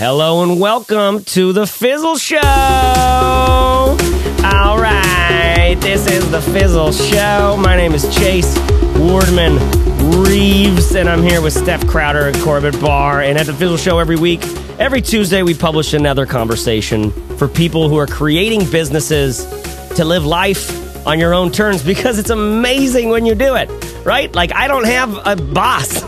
Hello and welcome to the Fizzle Show. All right, this is the Fizzle Show. My name is Chase Wardman Reeves, and I'm here with Steph Crowder and Corbett Barr. And at the Fizzle Show every week, every Tuesday, we publish another conversation for people who are creating businesses to live life on your own terms because it's amazing when you do it, right? Like, I don't have a boss.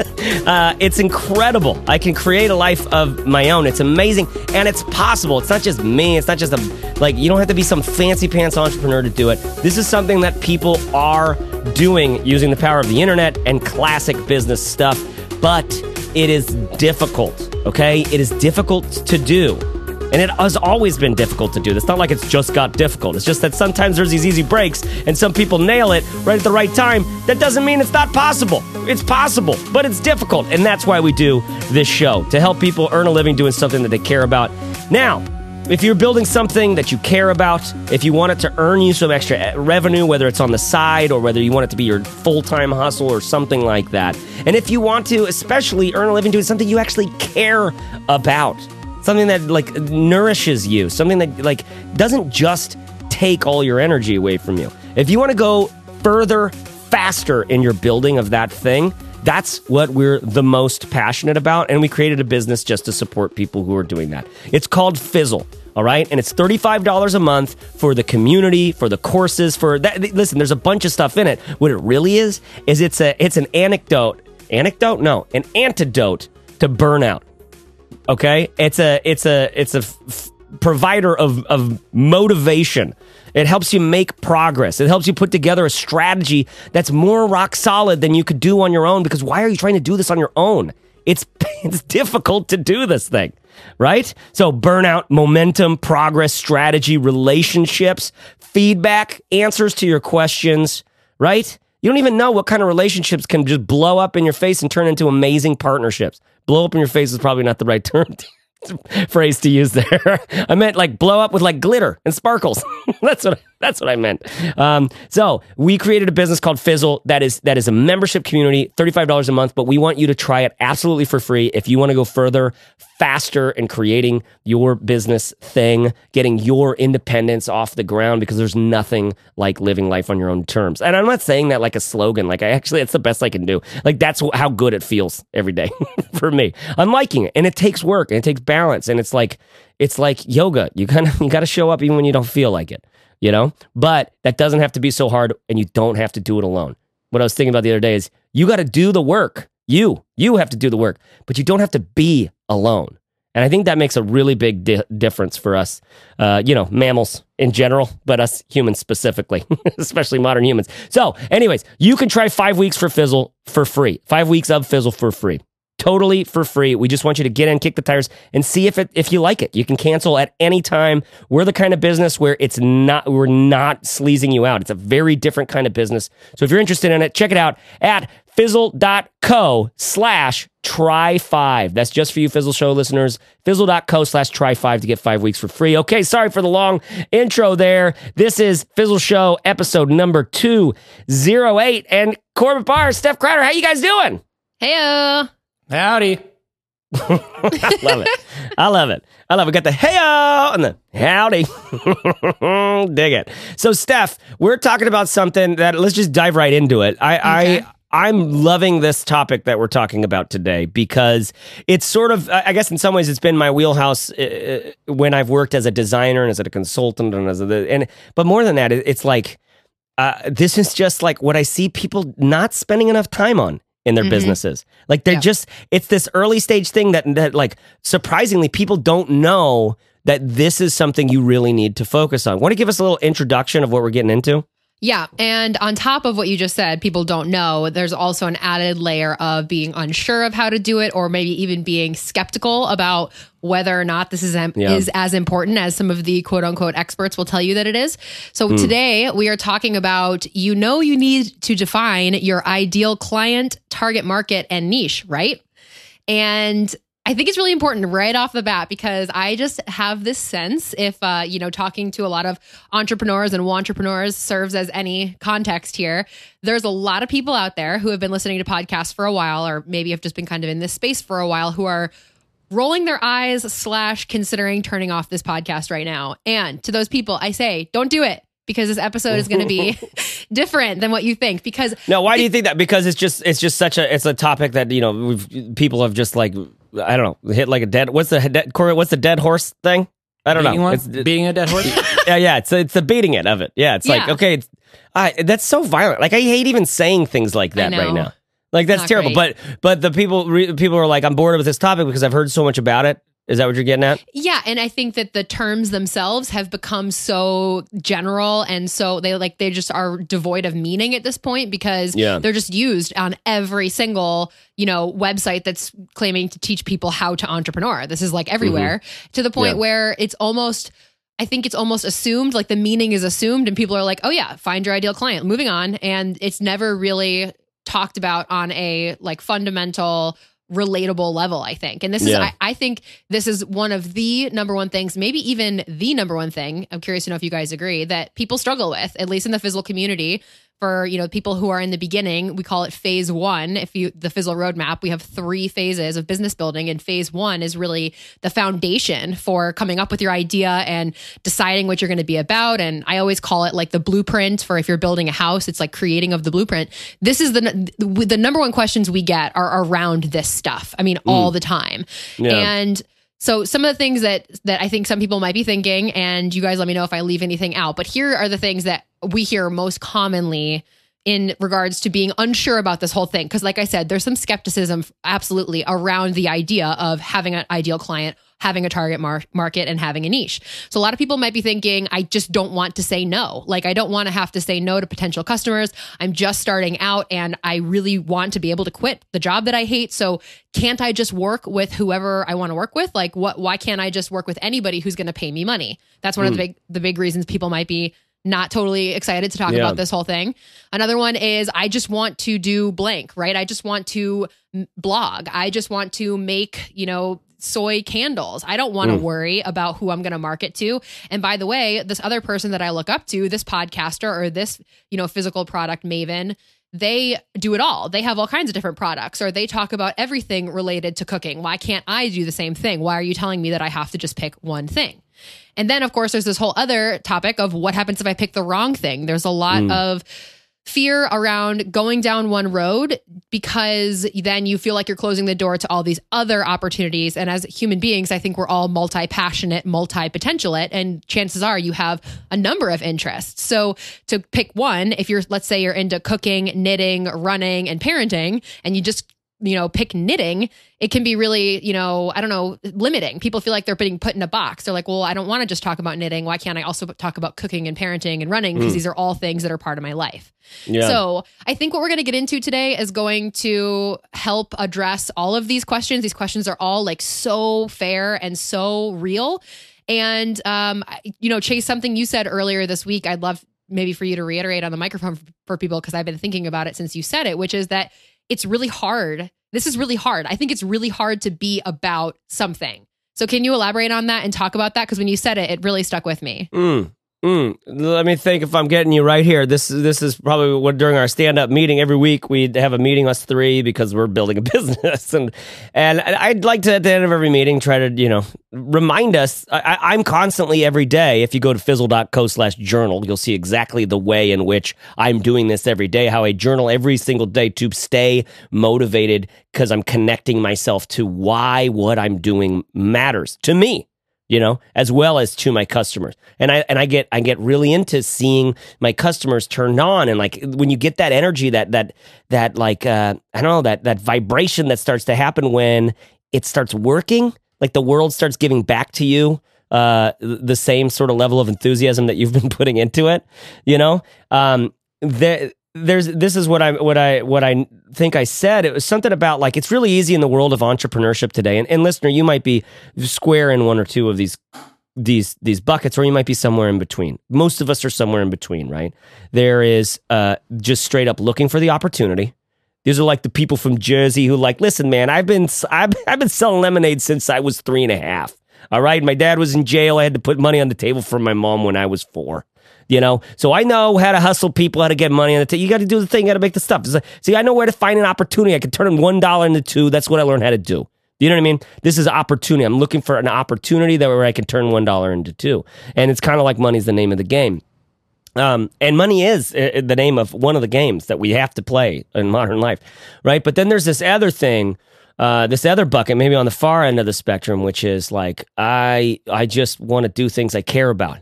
uh, it's incredible. I can create a life of my own. It's amazing and it's possible. It's not just me. It's not just a, like, you don't have to be some fancy pants entrepreneur to do it. This is something that people are doing using the power of the internet and classic business stuff, but it is difficult, okay? It is difficult to do. And it has always been difficult to do. It's not like it's just got difficult. It's just that sometimes there's these easy breaks and some people nail it right at the right time. That doesn't mean it's not possible. It's possible, but it's difficult. And that's why we do this show to help people earn a living doing something that they care about. Now, if you're building something that you care about, if you want it to earn you some extra eh, revenue, whether it's on the side or whether you want it to be your full time hustle or something like that, and if you want to especially earn a living doing something you actually care about, something that like nourishes you, something that like doesn't just take all your energy away from you. If you want to go further, faster in your building of that thing, that's what we're the most passionate about. And we created a business just to support people who are doing that. It's called Fizzle. All right. And it's $35 a month for the community, for the courses, for that. Listen, there's a bunch of stuff in it. What it really is, is it's a, it's an anecdote, anecdote? No, an antidote to burnout. Okay. It's a, it's a, it's a f- provider of, of motivation. It helps you make progress. It helps you put together a strategy that's more rock solid than you could do on your own because why are you trying to do this on your own? It's, it's difficult to do this thing, right? So burnout, momentum, progress, strategy, relationships, feedback, answers to your questions, right? You don't even know what kind of relationships can just blow up in your face and turn into amazing partnerships. Blow up in your face is probably not the right term phrase to use there. I meant like blow up with like glitter and sparkles. that's what that's what I meant. Um, so we created a business called Fizzle that is that is a membership community, thirty five dollars a month. But we want you to try it absolutely for free. If you want to go further, faster in creating your business thing, getting your independence off the ground, because there's nothing like living life on your own terms. And I'm not saying that like a slogan. Like I actually, it's the best I can do. Like that's how good it feels every day for me. I'm liking it, and it takes work, and it takes balance, and it's like it's like yoga. You kind of you got to show up even when you don't feel like it you know? But that doesn't have to be so hard and you don't have to do it alone. What I was thinking about the other day is you got to do the work. You, you have to do the work, but you don't have to be alone. And I think that makes a really big di- difference for us, uh, you know, mammals in general, but us humans specifically, especially modern humans. So, anyways, you can try five weeks for Fizzle for free. Five weeks of Fizzle for free totally for free. We just want you to get in, kick the tires, and see if it if you like it. You can cancel at any time. We're the kind of business where it's not we're not sleazing you out. It's a very different kind of business. So if you're interested in it, check it out at fizzle.co slash try five. That's just for you Fizzle Show listeners. Fizzle.co slash try five to get five weeks for free. Okay, sorry for the long intro there. This is Fizzle Show episode number 208. And Corbett Barr, Steph Crowder, how you guys doing? Heyo. Howdy. I love it. I love it. I love it. Got the hey and the howdy. Dig it. So, Steph, we're talking about something that let's just dive right into it. I, okay. I I'm loving this topic that we're talking about today because it's sort of, I guess, in some ways, it's been my wheelhouse uh, uh, when I've worked as a designer and as a consultant and as a, and but more than that, it's like uh, this is just like what I see people not spending enough time on in their mm-hmm. businesses. Like they're yeah. just it's this early stage thing that that like surprisingly people don't know that this is something you really need to focus on. Want to give us a little introduction of what we're getting into? Yeah. And on top of what you just said, people don't know, there's also an added layer of being unsure of how to do it, or maybe even being skeptical about whether or not this is, yeah. is as important as some of the quote unquote experts will tell you that it is. So mm. today we are talking about you know, you need to define your ideal client, target market, and niche, right? And I think it's really important right off the bat because I just have this sense if uh, you know talking to a lot of entrepreneurs and entrepreneurs serves as any context here. There's a lot of people out there who have been listening to podcasts for a while, or maybe have just been kind of in this space for a while, who are rolling their eyes slash considering turning off this podcast right now. And to those people, I say, don't do it because this episode is going to be different than what you think. Because no, why do you think that? Because it's just it's just such a it's a topic that you know we've people have just like I don't know hit like a dead what's the dead Corey what's the dead horse thing? I don't beating know. It's, beating a dead horse. yeah, yeah. It's it's the beating it of it. Yeah, it's yeah. like okay, it's, I that's so violent. Like I hate even saying things like that right now. Like that's Not terrible. Great. But but the people re, people are like I'm bored with this topic because I've heard so much about it. Is that what you're getting at? Yeah, and I think that the terms themselves have become so general and so they like they just are devoid of meaning at this point because yeah. they're just used on every single, you know, website that's claiming to teach people how to entrepreneur. This is like everywhere mm-hmm. to the point yeah. where it's almost I think it's almost assumed, like the meaning is assumed, and people are like, oh, yeah, find your ideal client, moving on. And it's never really talked about on a like fundamental relatable level i think. And this is I, I, think this is one of the number one things maybe even the number one thing i'm curious to know if you guys agree that people struggle with at least in the Fizzle community for you know people who are in the beginning we call it phase one if you the fizzle roadmap we have three phases of business building and phase one is really the foundation for coming up with your idea and deciding what you're going to be about and i always call it like the blueprint for if you're building a house it's like creating of the blueprint this is the the number one questions we get are around this stuff i mean mm. all the time yeah. and so some of the things that that I think some people might be thinking, and you guys let me know if I leave anything out. But here are the things that we hear most commonly in regards to being unsure about this whole thing. Because, like I said, there's some skepticism absolutely around the idea of having an ideal client having a target mar- market and having a niche. So a lot of people might be thinking, I just don't want to say no. Like I don't want to have to say no to potential customers. I'm just starting out and I really want to be able to quit the job that I hate. So can't I just work with whoever I want to work with? Like what why can't I just work with anybody who's going to pay me money? That's one mm. of the hmm. big the big reasons people might be not totally excited to talk yeah. about this whole thing. Another one is I just want to do blank, right? I just want to blog. I just want to make, you know, soy candles. I don't want to mm. worry about who I'm going to market to. And by the way, this other person that I look up to, this podcaster or this, you know, physical product maven, they do it all. They have all kinds of different products or they talk about everything related to cooking. Why can't I do the same thing? Why are you telling me that I have to just pick one thing? And then of course there's this whole other topic of what happens if I pick the wrong thing. There's a lot mm. of fear around going down one road because then you feel like you're closing the door to all these other opportunities. And as human beings, I think we're all multi passionate, multi potentialite, and chances are you have a number of interests. So to pick one, if you're, let's say you're into cooking, knitting, running, and parenting, and you just you know, pick knitting, it can be really, you know, I don't know, limiting. People feel like they're being put in a box. They're like, well, I don't want to just talk about knitting. Why can't I also talk about cooking and parenting and running? Because mm. these are all things that are part of my life. Yeah. So I think what we're going to get into today is going to help address all of these questions. These questions are all like so fair and so real. And, um, you know, Chase, something you said earlier this week, I'd love maybe for you to reiterate on the microphone for people because I've been thinking about it since you said it, which is that it's really hard. This is really hard. I think it's really hard to be about something. So can you elaborate on that and talk about that? Because when you said it, it really stuck with me. Mm. Mm, let me think if I'm getting you right here. This this is probably what during our stand up meeting every week we'd have a meeting us three because we're building a business and and I'd like to at the end of every meeting try to you know remind us. I, am constantly every day. If you go to fizzle.co slash journal, you'll see exactly the way in which I'm doing this every day. How I journal every single day to stay motivated because I'm connecting myself to why what I'm doing matters to me you know, as well as to my customers. And I and I get I get really into seeing my customers turned on and like when you get that energy that that that like uh I don't know that that vibration that starts to happen when it starts working, like the world starts giving back to you uh the same sort of level of enthusiasm that you've been putting into it, you know? Um the there's this is what I what I what I think I said. It was something about like it's really easy in the world of entrepreneurship today. And, and listener, you might be square in one or two of these these these buckets, or you might be somewhere in between. Most of us are somewhere in between, right? There is uh, just straight up looking for the opportunity. These are like the people from Jersey who like, listen, man, I've been I've, I've been selling lemonade since I was three and a half. All right, my dad was in jail. I had to put money on the table for my mom when I was four you know. So I know how to hustle people, how to get money on the. T- you got to do the thing, you got to make the stuff. Like, see, I know where to find an opportunity. I can turn one dollar into two. That's what I learned how to do. You know what I mean? This is opportunity. I'm looking for an opportunity that where I can turn one dollar into two, and it's kind of like money's the name of the game. Um, and money is uh, the name of one of the games that we have to play in modern life, right? But then there's this other thing, uh, this other bucket, maybe on the far end of the spectrum, which is like I I just want to do things I care about,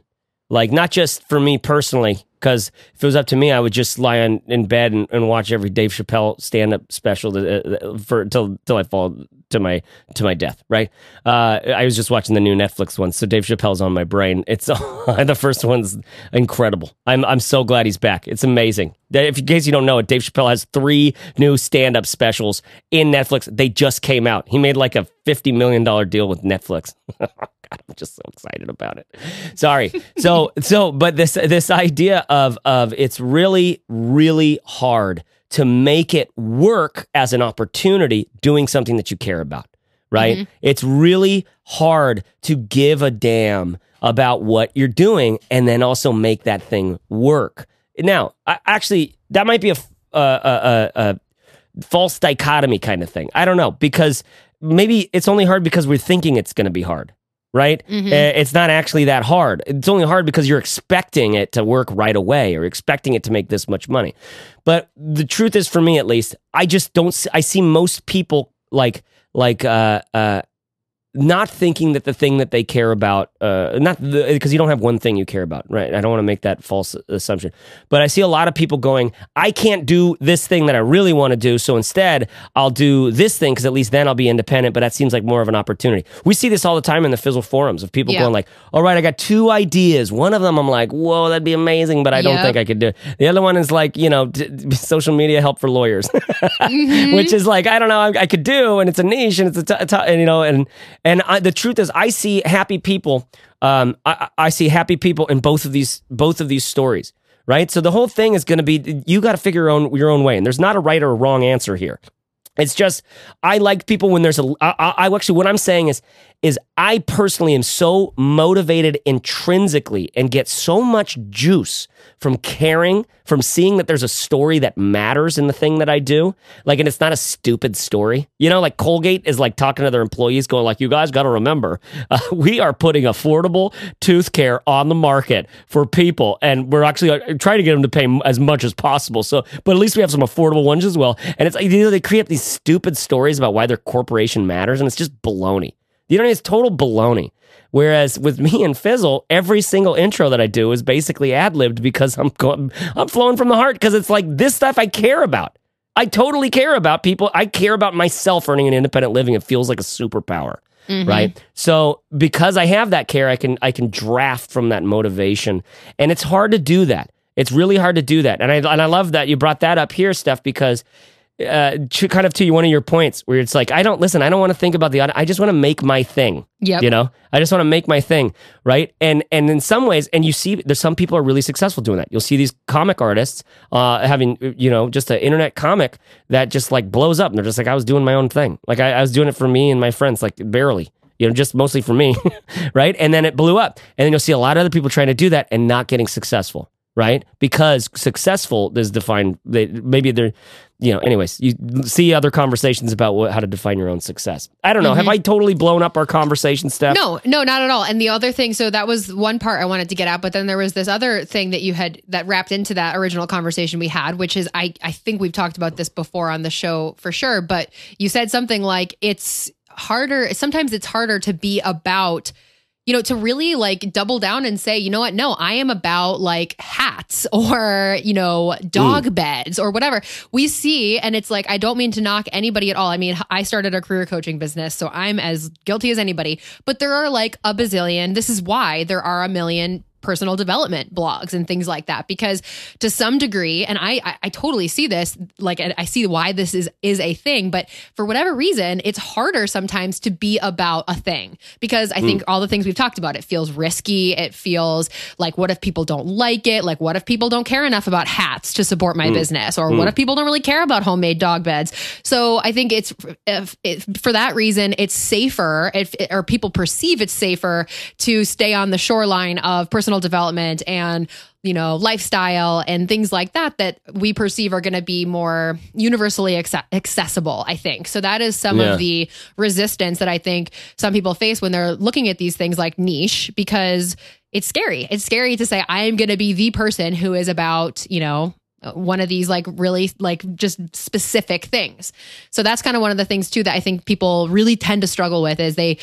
like not just for me personally, because if it was up to me, I would just lie on, in bed and, and watch every Dave Chappelle stand up special to, uh, for until until I fall to my to my death. Right? Uh, I was just watching the new Netflix one, so Dave Chappelle's on my brain. It's the first one's incredible. I'm I'm so glad he's back. It's amazing. If in case you don't know it, Dave Chappelle has three new stand up specials in Netflix. They just came out. He made like a fifty million dollar deal with Netflix. God, I'm just so excited about it. Sorry. So so but this this idea of of it's really really hard to make it work as an opportunity doing something that you care about, right? Mm-hmm. It's really hard to give a damn about what you're doing and then also make that thing work. Now, I, actually that might be a, a, a, a false dichotomy kind of thing. I don't know because maybe it's only hard because we're thinking it's going to be hard right? Mm-hmm. It's not actually that hard. It's only hard because you're expecting it to work right away or expecting it to make this much money. But the truth is, for me at least, I just don't. I see most people like like uh, uh, not thinking that the thing that they care about, uh, not because you don't have one thing you care about, right? I don't want to make that false assumption, but I see a lot of people going, I can't do this thing that I really want to do, so instead I'll do this thing because at least then I'll be independent. But that seems like more of an opportunity. We see this all the time in the Fizzle forums of people yeah. going like, "All right, I got two ideas. One of them I'm like, whoa, that'd be amazing, but I don't yep. think I could do. It. The other one is like, you know, d- social media help for lawyers, mm-hmm. which is like, I don't know, I, I, could do, and it's a niche, and it's a, t- t- and, you know, and and I, the truth is, I see happy people. Um, I, I see happy people in both of these both of these stories, right? So the whole thing is going to be you got to figure your own your own way, and there's not a right or a wrong answer here. It's just I like people when there's a. I, I actually what I'm saying is is I personally am so motivated intrinsically and get so much juice from caring, from seeing that there's a story that matters in the thing that I do. Like, and it's not a stupid story. You know, like Colgate is like talking to their employees, going like, "You guys got to remember, uh, we are putting affordable tooth care on the market for people, and we're actually uh, trying to get them to pay as much as possible. So, but at least we have some affordable ones as well. And it's you know they create these stupid stories about why their corporation matters, and it's just baloney. You know, it's total baloney. Whereas with me and Fizzle, every single intro that I do is basically ad libbed because I'm going, I'm flowing from the heart because it's like this stuff I care about. I totally care about people. I care about myself earning an independent living. It feels like a superpower. Mm-hmm. Right. So because I have that care, I can I can draft from that motivation. And it's hard to do that. It's really hard to do that. And I and I love that you brought that up here, Steph, because uh, to, kind of to one of your points where it's like, I don't listen, I don't want to think about the audio. I just want to make my thing. Yeah. You know, I just want to make my thing. Right. And, and in some ways, and you see, there's some people are really successful doing that. You'll see these comic artists, uh, having, you know, just an internet comic that just like blows up. And they're just like, I was doing my own thing. Like I, I was doing it for me and my friends, like barely you know, just mostly for me, right? And then it blew up. And then you'll see a lot of other people trying to do that and not getting successful, right? Because successful is defined, they, maybe they're, you know, anyways, you see other conversations about what, how to define your own success. I don't know. Mm-hmm. Have I totally blown up our conversation, Steph? No, no, not at all. And the other thing, so that was one part I wanted to get at, but then there was this other thing that you had that wrapped into that original conversation we had, which is I, I think we've talked about this before on the show for sure, but you said something like it's harder, sometimes it's harder to be about you know, to really like double down and say, you know what? No, I am about like hats or, you know, dog mm. beds or whatever. We see, and it's like, I don't mean to knock anybody at all. I mean, I started a career coaching business, so I'm as guilty as anybody, but there are like a bazillion. This is why there are a million personal development blogs and things like that because to some degree and I, I, I totally see this like I see why this is is a thing but for whatever reason it's harder sometimes to be about a thing because I mm. think all the things we've talked about it feels risky it feels like what if people don't like it like what if people don't care enough about hats to support my mm. business or mm. what if people don't really care about homemade dog beds so I think it's if, if, for that reason it's safer if or people perceive it's safer to stay on the shoreline of personal personal development and you know lifestyle and things like that that we perceive are going to be more universally accessible i think so that is some yeah. of the resistance that i think some people face when they're looking at these things like niche because it's scary it's scary to say i am going to be the person who is about you know one of these like really like just specific things. So that's kind of one of the things too that I think people really tend to struggle with is they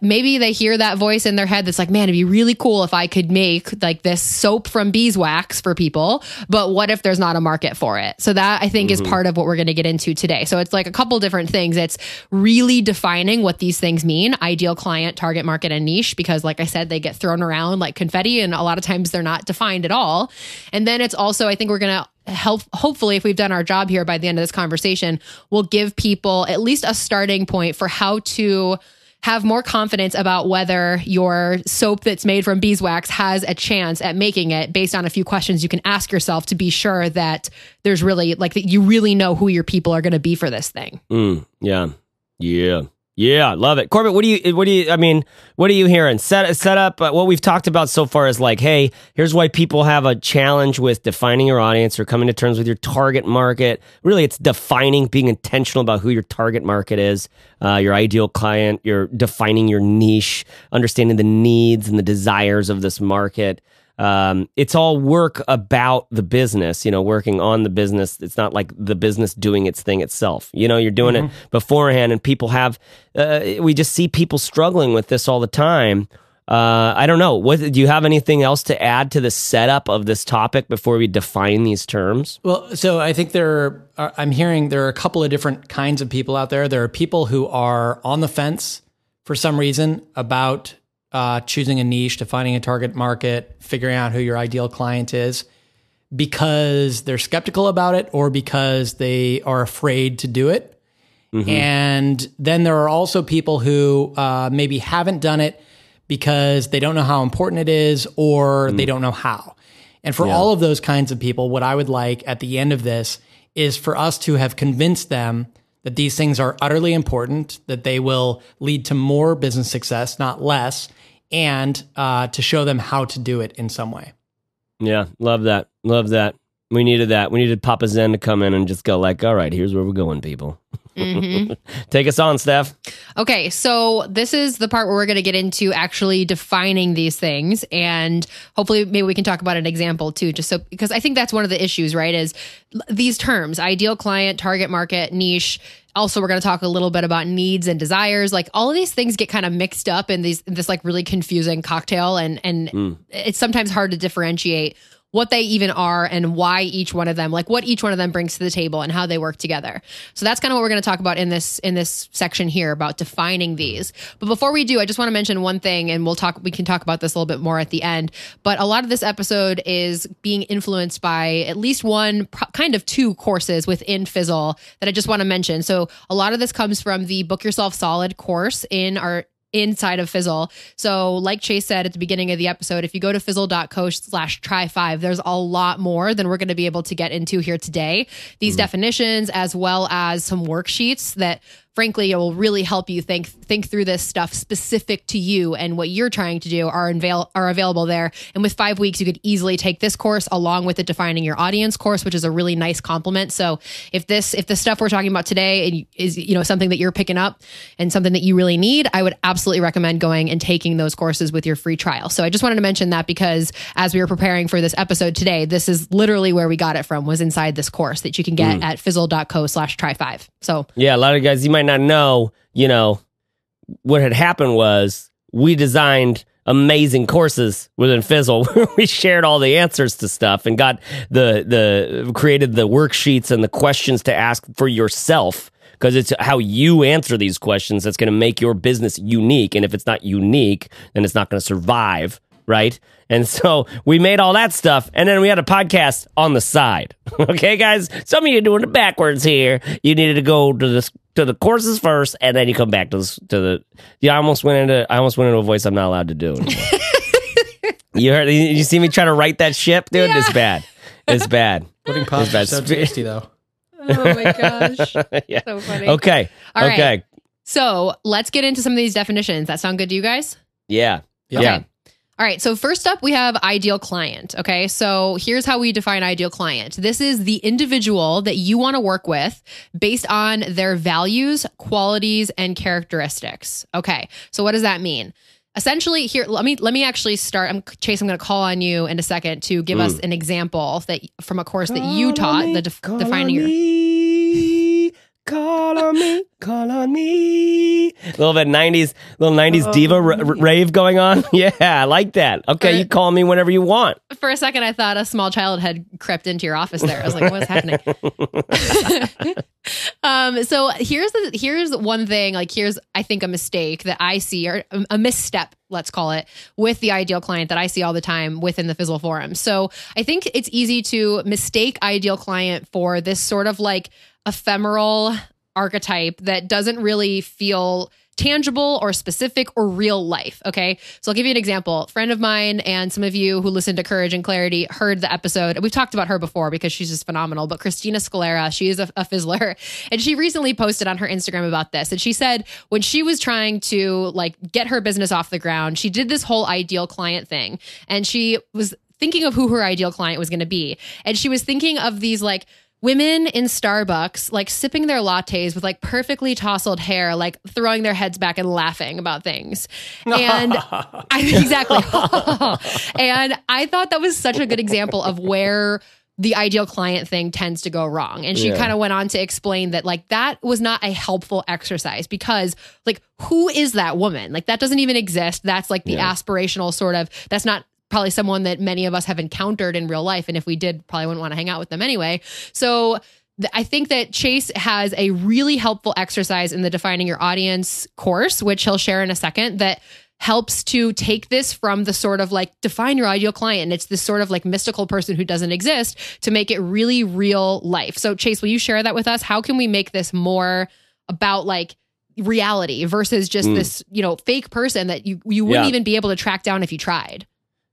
maybe they hear that voice in their head that's like, man, it'd be really cool if I could make like this soap from beeswax for people, but what if there's not a market for it? So that I think mm-hmm. is part of what we're going to get into today. So it's like a couple different things. It's really defining what these things mean, ideal client, target market and niche because like I said they get thrown around like confetti and a lot of times they're not defined at all. And then it's also I think we're going to help hopefully if we've done our job here by the end of this conversation we'll give people at least a starting point for how to have more confidence about whether your soap that's made from beeswax has a chance at making it based on a few questions you can ask yourself to be sure that there's really like that you really know who your people are going to be for this thing. Mm, yeah. Yeah. Yeah, I love it, Corbett. What do you? What do you? I mean, what are you hearing? Set set up. Uh, what we've talked about so far is like, hey, here's why people have a challenge with defining your audience or coming to terms with your target market. Really, it's defining, being intentional about who your target market is, uh, your ideal client. You're defining your niche, understanding the needs and the desires of this market um, it's all work about the business, you know, working on the business. It's not like the business doing its thing itself. You know, you're doing mm-hmm. it beforehand, and people have, uh, we just see people struggling with this all the time. Uh, I don't know. What do you have anything else to add to the setup of this topic before we define these terms? Well, so I think there are, I'm hearing there are a couple of different kinds of people out there. There are people who are on the fence for some reason about uh, choosing a niche, defining a target market, figuring out who your ideal client is because they're skeptical about it or because they are afraid to do it. Mm-hmm. And then there are also people who uh, maybe haven't done it because they don't know how important it is or mm. they don't know how. And for yeah. all of those kinds of people, what I would like at the end of this is for us to have convinced them that these things are utterly important, that they will lead to more business success, not less, and uh, to show them how to do it in some way. Yeah, love that. Love that. We needed that. We needed Papa Zen to come in and just go like, "All right, here's where we're going, people." Mm-hmm. Take us on, Steph. Okay, so this is the part where we're going to get into actually defining these things, and hopefully, maybe we can talk about an example too, just so because I think that's one of the issues, right? Is these terms, ideal client, target market, niche also we're going to talk a little bit about needs and desires like all of these things get kind of mixed up in these this like really confusing cocktail and and mm. it's sometimes hard to differentiate what they even are and why each one of them like what each one of them brings to the table and how they work together. So that's kind of what we're going to talk about in this in this section here about defining these. But before we do i just want to mention one thing and we'll talk we can talk about this a little bit more at the end. But a lot of this episode is being influenced by at least one kind of two courses within fizzle that i just want to mention. So a lot of this comes from the book yourself solid course in our inside of Fizzle. So, like Chase said at the beginning of the episode, if you go to fizzle.co slash try five, there's a lot more than we're going to be able to get into here today. These mm. definitions, as well as some worksheets that frankly it will really help you think think through this stuff specific to you and what you're trying to do are avail- are available there. And with 5 weeks you could easily take this course along with the defining your audience course which is a really nice complement so if this if the stuff we're talking about today is you know something that you're picking up and something that you really need I would absolutely recommend going and taking those courses with your free trial. So I just wanted to mention that because as we were preparing for this episode today this is literally where we got it from was inside this course that you can get mm. at fizzle.co slash try five. So yeah a lot of guys you might might not know, you know, what had happened was we designed amazing courses within Fizzle. We shared all the answers to stuff and got the the created the worksheets and the questions to ask for yourself. Because it's how you answer these questions that's going to make your business unique. And if it's not unique then it's not going to survive right and so we made all that stuff and then we had a podcast on the side okay guys some of you are doing it backwards here you needed to go to this to the courses first, and then you come back to the to the. Yeah, I almost went into I almost went into a voice I'm not allowed to do. you heard? You see me try to right that ship, dude? Yeah. It's bad. It's bad. Pudding pop is so tasty though. Oh my gosh, yeah. so funny. Okay, All okay. Right. So let's get into some of these definitions. That sound good to you guys? Yeah, yeah. Okay. All right. So, first up, we have ideal client. Okay. So, here's how we define ideal client this is the individual that you want to work with based on their values, qualities, and characteristics. Okay. So, what does that mean? Essentially, here let me let me actually start. I'm Chase. I'm going to call on you in a second to give mm. us an example that from a course that you taught, the def- defining your Call on me, call on me. A little bit 90s, little 90s diva r- r- rave going on. Yeah, I like that. Okay, you call me whenever you want. For a second, I thought a small child had crept into your office there. I was like, what's happening? um, so here's the here's one thing, like here's I think a mistake that I see or a misstep, let's call it, with the ideal client that I see all the time within the Fizzle forum. So I think it's easy to mistake ideal client for this sort of like ephemeral archetype that doesn't really feel tangible or specific or real life. Okay. So I'll give you an example. A friend of mine and some of you who listen to Courage and Clarity heard the episode. We've talked about her before because she's just phenomenal. But Christina Scalera, she is a, a fizzler. And she recently posted on her Instagram about this. And she said when she was trying to like get her business off the ground, she did this whole ideal client thing. And she was thinking of who her ideal client was going to be. And she was thinking of these like women in Starbucks, like sipping their lattes with like perfectly tousled hair, like throwing their heads back and laughing about things. And I, exactly. and I thought that was such a good example of where the ideal client thing tends to go wrong. And she yeah. kind of went on to explain that like that was not a helpful exercise because like who is that woman? Like that doesn't even exist. That's like the yeah. aspirational sort of that's not probably someone that many of us have encountered in real life. And if we did, probably wouldn't want to hang out with them anyway. So I think that Chase has a really helpful exercise in the defining your audience course, which he'll share in a second, that helps to take this from the sort of like define your ideal client. And it's this sort of like mystical person who doesn't exist to make it really real life. So, Chase, will you share that with us? How can we make this more about like, reality versus just mm. this you know fake person that you you wouldn't yeah. even be able to track down if you tried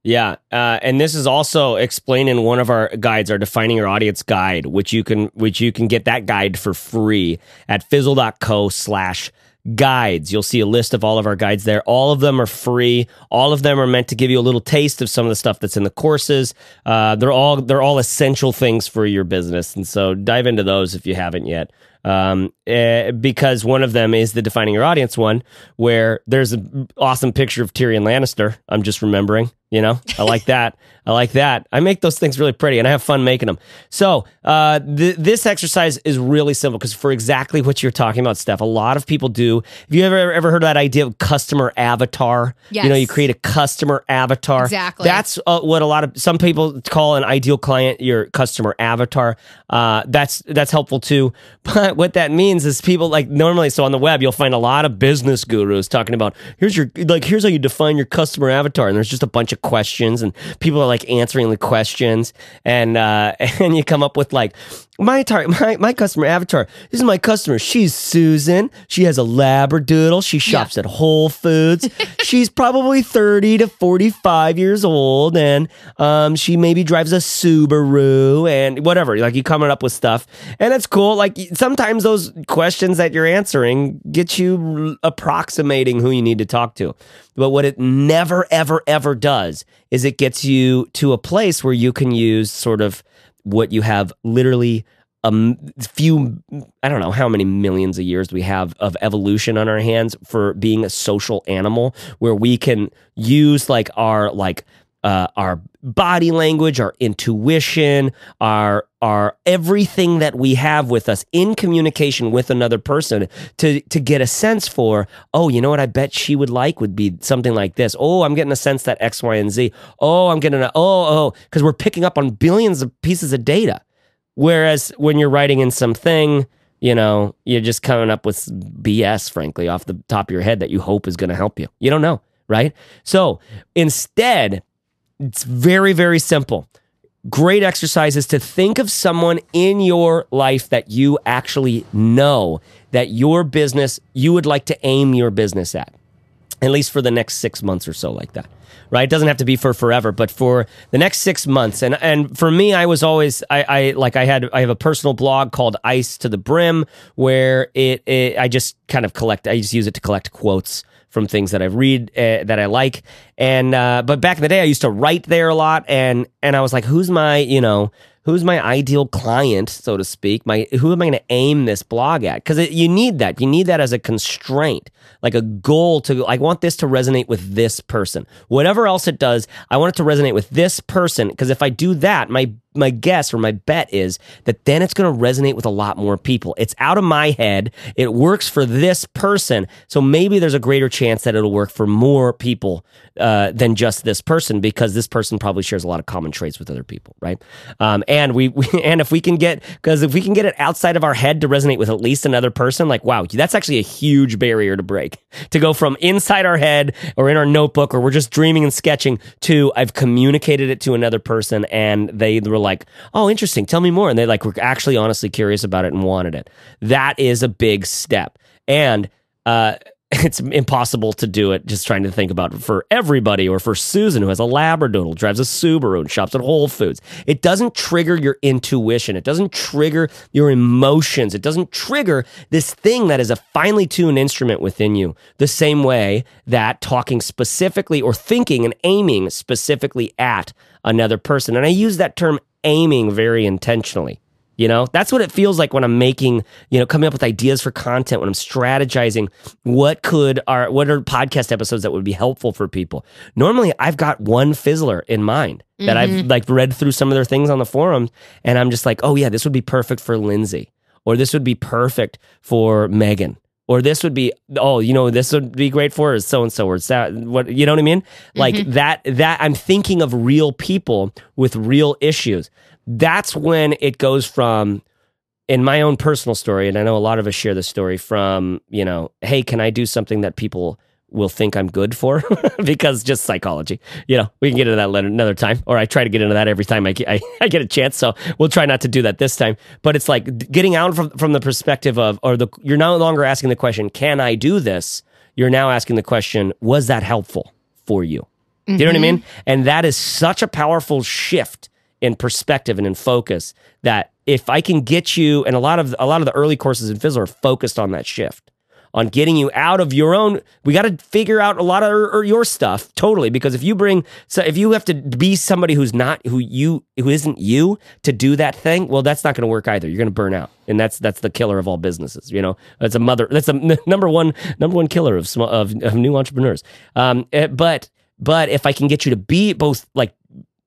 yeah, uh, and this is also explained in one of our guides, our defining your audience guide, which you can which you can get that guide for free at fizzle.co slash guides. You'll see a list of all of our guides there. All of them are free. All of them are meant to give you a little taste of some of the stuff that's in the courses. Uh, they're all they're all essential things for your business, and so dive into those if you haven't yet um, uh, because one of them is the defining your audience one, where there's an awesome picture of Tyrion Lannister. I'm just remembering. You know, I like that. I like that. I make those things really pretty, and I have fun making them. So uh, th- this exercise is really simple because for exactly what you're talking about, Steph, a lot of people do. Have you ever ever heard of that idea of customer avatar? Yes. You know, you create a customer avatar. Exactly. That's uh, what a lot of some people call an ideal client your customer avatar. Uh, that's that's helpful too. But what that means is people like normally. So on the web, you'll find a lot of business gurus talking about here's your like here's how you define your customer avatar, and there's just a bunch of questions and people are like answering the questions and uh, and you come up with like my target, my, my customer avatar. This is my customer. She's Susan. She has a labradoodle. She shops at Whole Foods. She's probably 30 to 45 years old and um, she maybe drives a Subaru and whatever. Like you coming up with stuff. And it's cool. Like sometimes those questions that you're answering get you approximating who you need to talk to. But what it never, ever, ever does is it gets you to a place where you can use sort of what you have literally a few i don't know how many millions of years we have of evolution on our hands for being a social animal where we can use like our like uh, our body language, our intuition, our our everything that we have with us in communication with another person to to get a sense for, oh, you know what I bet she would like would be something like this. Oh, I'm getting a sense that X, Y, and Z. Oh, I'm getting a oh, oh, because we're picking up on billions of pieces of data. Whereas when you're writing in something, you know, you're just coming up with BS, frankly, off the top of your head that you hope is going to help you. You don't know, right? So instead, it's very, very simple. Great exercise is to think of someone in your life that you actually know that your business, you would like to aim your business at, at least for the next six months or so, like that right? It doesn't have to be for forever, but for the next six months. And and for me, I was always I, I like I had I have a personal blog called Ice to the Brim where it, it I just kind of collect I just use it to collect quotes from things that I read uh, that I like. And uh, but back in the day, I used to write there a lot, and and I was like, who's my you know who's my ideal client, so to speak? My who am I going to aim this blog at? Because you need that. You need that as a constraint, like a goal to. I want this to resonate with this person. Whatever else it does, I want it to resonate with this person. Because if I do that, my my guess or my bet is that then it's going to resonate with a lot more people. It's out of my head. It works for this person. So maybe there's a greater chance that it'll work for more people uh, than just this person because this person probably shares a lot of common traits with other people, right? Um, and we, we, and if we can get because if we can get it outside of our head to resonate with at least another person, like wow, that's actually a huge barrier to break. To go from inside our head or in our notebook or we're just dreaming and sketching to I've communicated it to another person and they were like, oh, interesting, tell me more, and they like were actually honestly curious about it and wanted it. That is a big step, and uh, it's impossible to do it just trying to think about for everybody or for Susan who has a Labradoodle, drives a Subaru, and shops at Whole Foods. It doesn't trigger your intuition. It doesn't trigger your emotions. It doesn't trigger this thing that is a finely tuned instrument within you the same way that talking specifically or thinking and aiming specifically at another person. And I use that term aiming very intentionally. You know, that's what it feels like when I'm making, you know, coming up with ideas for content, when I'm strategizing what could are what are podcast episodes that would be helpful for people. Normally I've got one fizzler in mind that mm-hmm. I've like read through some of their things on the forum and I'm just like, oh yeah, this would be perfect for Lindsay. Or this would be perfect for Megan or this would be oh you know this would be great for so and so or that what you know what i mean like mm-hmm. that that i'm thinking of real people with real issues that's when it goes from in my own personal story and i know a lot of us share this story from you know hey can i do something that people will think I'm good for because just psychology. You know, we can get into that another time, or I try to get into that every time I, I, I, get a chance. So we'll try not to do that this time. But it's like getting out from, from the perspective of, or the, you're no longer asking the question, can I do this? You're now asking the question, was that helpful for you? Mm-hmm. You know what I mean? Mm-hmm. And that is such a powerful shift in perspective and in focus that if I can get you, and a lot of a lot of the early courses in Fizzle are focused on that shift on getting you out of your own. We got to figure out a lot of your stuff totally because if you bring so if you have to be somebody who's not who you who isn't you to do that thing, well, that's not going to work either. You're going to burn out, and that's that's the killer of all businesses. You know, that's a mother. That's a number one number one killer of of, of new entrepreneurs. Um, eh, but but if I can get you to be both like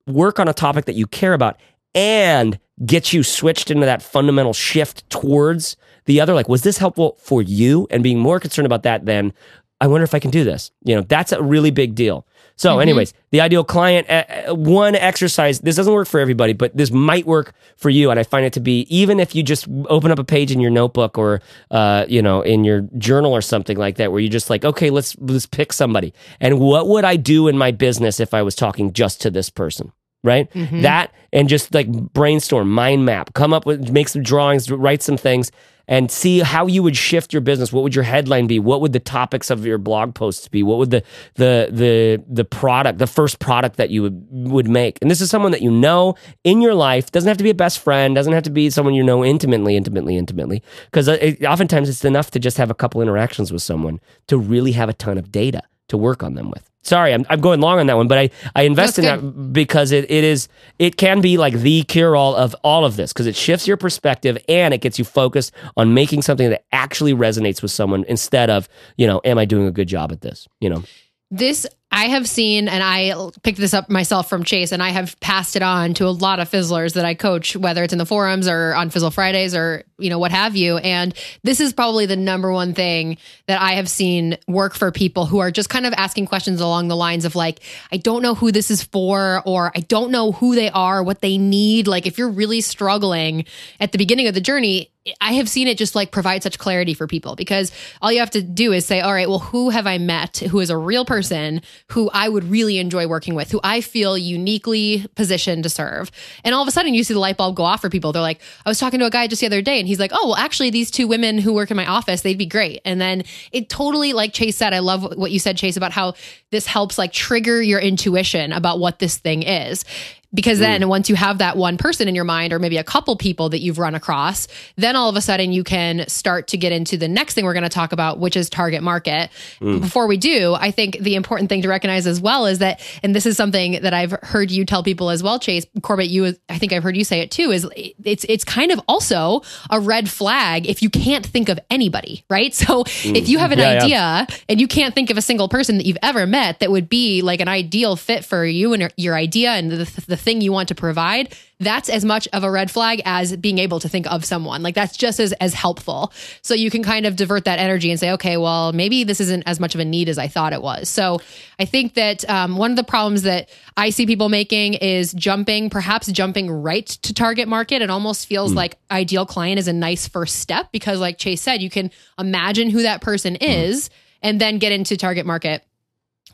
work on a topic that you care about and get you switched into that fundamental shift towards the other. Like was this helpful for you? And being more concerned about that than i wonder if i can do this. You know that's a really big deal so mm-hmm. anyways the ideal client uh, one exercise this doesn't work for everybody but this might work for you and i find it to be even if you just open up a page in your notebook or uh, you know in your journal or something like that where you're just like okay let's let's pick somebody and what would i do in my business if i was talking just to this person right? Mm-hmm. That and just like brainstorm, mind map, come up with, make some drawings, write some things, and see how you would shift your business. What would your headline be? What would the topics of your blog posts be? What would the the the the product, the first product that you would would make? And this is someone that you know in your life. Doesn't have to be a best friend. Doesn't have to be someone you know intimately, intimately, intimately. Because uh, it, oftentimes it's enough to just have a couple interactions with someone to really have a ton of data to work on them with. Sorry, I'm, I'm going long on that one, but I, I invest That's in good. that because it, it is it can be like the cure all of all of this because it shifts your perspective and it gets you focused on making something that actually resonates with someone instead of you know am I doing a good job at this you know this I have seen, and I picked this up myself from Chase, and I have passed it on to a lot of fizzlers that I coach, whether it's in the forums or on Fizzle Fridays or you know what have you. And this is probably the number one thing that I have seen work for people who are just kind of asking questions along the lines of like, I don't know who this is for, or I don't know who they are, what they need. Like, if you're really struggling at the beginning of the journey, I have seen it just like provide such clarity for people because all you have to do is say, all right, well, who have I met who is a real person who I would really enjoy working with, who I feel uniquely positioned to serve? And all of a sudden you see the light bulb go off for people. They're like, I was talking to a guy just the other day and he's like, oh, well, actually, these two women who work in my office, they'd be great. And then it totally, like Chase said, I love what you said, Chase, about how this helps like trigger your intuition about what this thing is. Because then mm. once you have that one person in your mind or maybe a couple people that you've run across then all of a sudden you can start to get into the next thing we're going to talk about which is target market mm. before we do i think the important thing to recognize as well is that and this is something that i've heard you tell people as well chase corbett you i think i've heard you say it too is it's it's kind of also a red flag if you can't think of anybody right so mm. if you have an yeah, idea yeah. and you can't think of a single person that you've ever met that would be like an ideal fit for you and your idea and the, the the thing you want to provide, that's as much of a red flag as being able to think of someone. Like that's just as as helpful. So you can kind of divert that energy and say, okay, well, maybe this isn't as much of a need as I thought it was. So I think that um, one of the problems that I see people making is jumping, perhaps jumping right to target market. It almost feels mm. like ideal client is a nice first step because, like Chase said, you can imagine who that person mm. is and then get into target market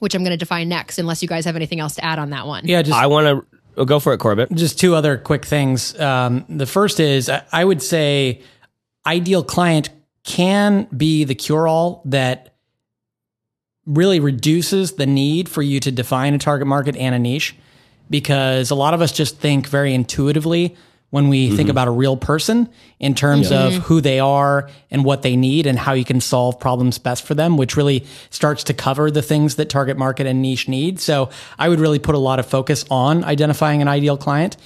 which I'm going to define next, unless you guys have anything else to add on that one. Yeah, just I want to Oh, go for it, Corbett. Just two other quick things. Um, the first is I would say ideal client can be the cure all that really reduces the need for you to define a target market and a niche because a lot of us just think very intuitively when we mm-hmm. think about a real person in terms yeah. of who they are and what they need and how you can solve problems best for them, which really starts to cover the things that target market and niche need. So I would really put a lot of focus on identifying an ideal client.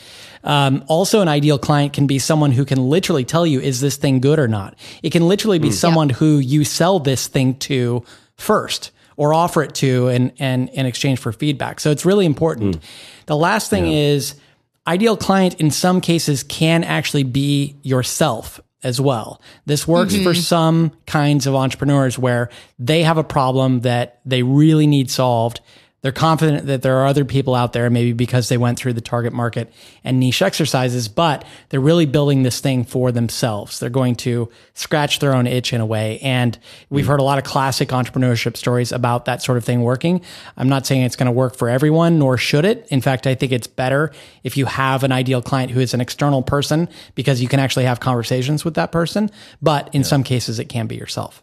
Um, also, an ideal client can be someone who can literally tell you, is this thing good or not? It can literally be mm. someone yeah. who you sell this thing to first or offer it to and, in, in exchange for feedback. So it's really important. Mm. The last thing yeah. is, ideal client in some cases can actually be yourself as well. This works mm-hmm. for some kinds of entrepreneurs where they have a problem that they really need solved they're confident that there are other people out there, maybe because they went through the target market and niche exercises, but they're really building this thing for themselves. They're going to scratch their own itch in a way. And we've heard a lot of classic entrepreneurship stories about that sort of thing working. I'm not saying it's going to work for everyone, nor should it. In fact, I think it's better if you have an ideal client who is an external person because you can actually have conversations with that person. But in yeah. some cases, it can be yourself.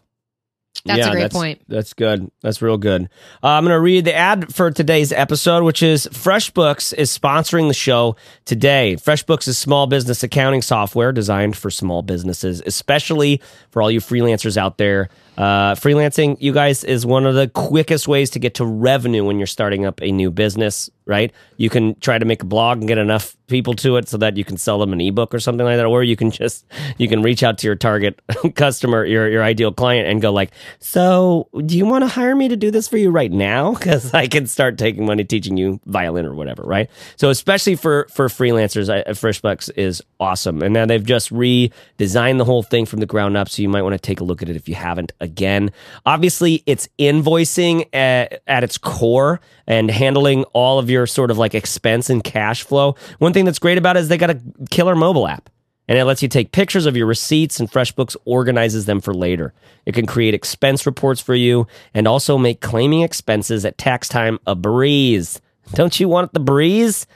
That's yeah, a great that's, point. That's good. That's real good. Uh, I'm going to read the ad for today's episode, which is FreshBooks is sponsoring the show today. FreshBooks is small business accounting software designed for small businesses, especially for all you freelancers out there uh, freelancing, you guys, is one of the quickest ways to get to revenue when you're starting up a new business, right? You can try to make a blog and get enough people to it so that you can sell them an ebook or something like that, or you can just you can reach out to your target customer, your your ideal client, and go like, "So, do you want to hire me to do this for you right now? Because I can start taking money teaching you violin or whatever, right?" So, especially for for freelancers, FreshBooks is awesome, and now they've just redesigned the whole thing from the ground up. So you might want to take a look at it if you haven't again. Obviously, it's invoicing at, at, its core and handling all of your sort of like expense and cash flow. One thing that's great about it is they got a killer mobile app. And it lets you take pictures of your receipts, and FreshBooks organizes them for later. It can create expense reports for you and also make claiming expenses at tax time a breeze. Don't you want the breeze?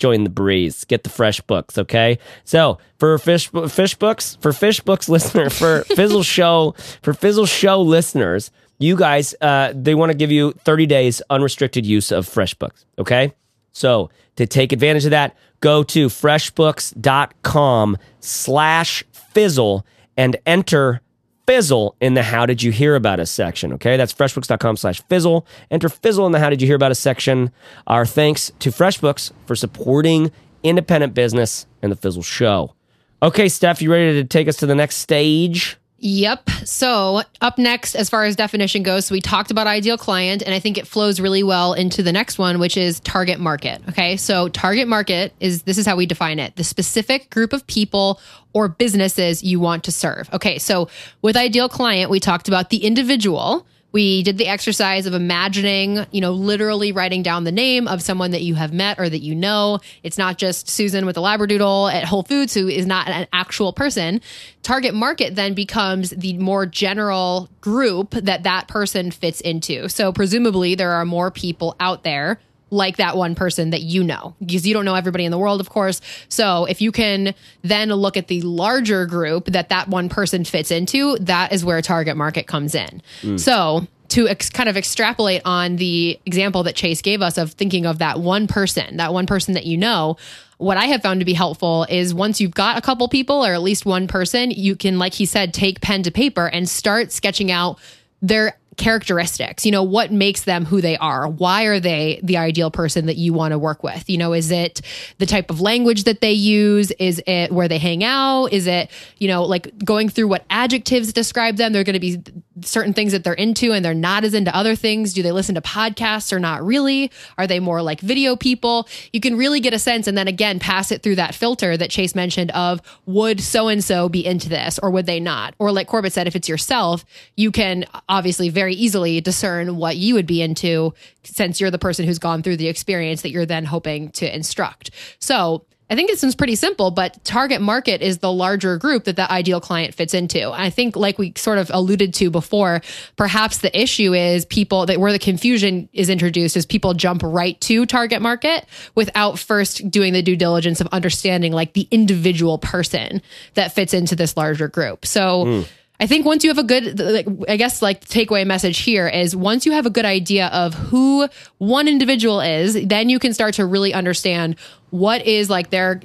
join the breeze. Get the fresh books, okay? So for fish fish books, for fish books listener, for Fizzle Show, for Fizzle Show listeners, you guys, uh, they want to give you 30 days unrestricted use of FreshBooks, okay? So to take advantage of that, go to freshbooks.com slash fizzle and enter fizzle in the how did you hear about us section. Okay, that's freshbooks.com slash fizzle. Enter fizzle in the how did you hear about us section. Our thanks to FreshBooks for supporting independent business and the Fizzle Show. Okay, Steph, you ready to take us to the next stage? Yep. So, up next, as far as definition goes, so we talked about ideal client, and I think it flows really well into the next one, which is target market. Okay. So, target market is this is how we define it the specific group of people or businesses you want to serve. Okay. So, with ideal client, we talked about the individual we did the exercise of imagining, you know, literally writing down the name of someone that you have met or that you know. It's not just Susan with a Labradoodle at Whole Foods who is not an actual person. Target market then becomes the more general group that that person fits into. So presumably there are more people out there like that one person that you know because you don't know everybody in the world of course so if you can then look at the larger group that that one person fits into that is where target market comes in mm. so to ex- kind of extrapolate on the example that Chase gave us of thinking of that one person, that one person that you know, what I have found to be helpful is once you've got a couple people or at least one person, you can, like he said, take pen to paper and start sketching out their characteristics you know what makes them who they are? Why are they the ideal person that you want to work with? You know is it the type of language that they use? Is it where they hang out? Is it you know like going through what adjectives describe them? They're going to be certain things that they're into and they're not as into other things. Do they listen to podcasts or not really? Are they more like video people? You can really get a sense and then again pass it through that filter that chase mentioned of would so and so be into this or would they not? Or like corbett said if it's yourself you can obviously very very easily discern what you would be into since you're the person who's gone through the experience that you're then hoping to instruct. So I think it seems pretty simple, but target market is the larger group that the ideal client fits into. I think, like we sort of alluded to before, perhaps the issue is people that where the confusion is introduced is people jump right to target market without first doing the due diligence of understanding like the individual person that fits into this larger group. So, mm I think once you have a good, like, I guess, like, takeaway message here is once you have a good idea of who one individual is, then you can start to really understand what is like their,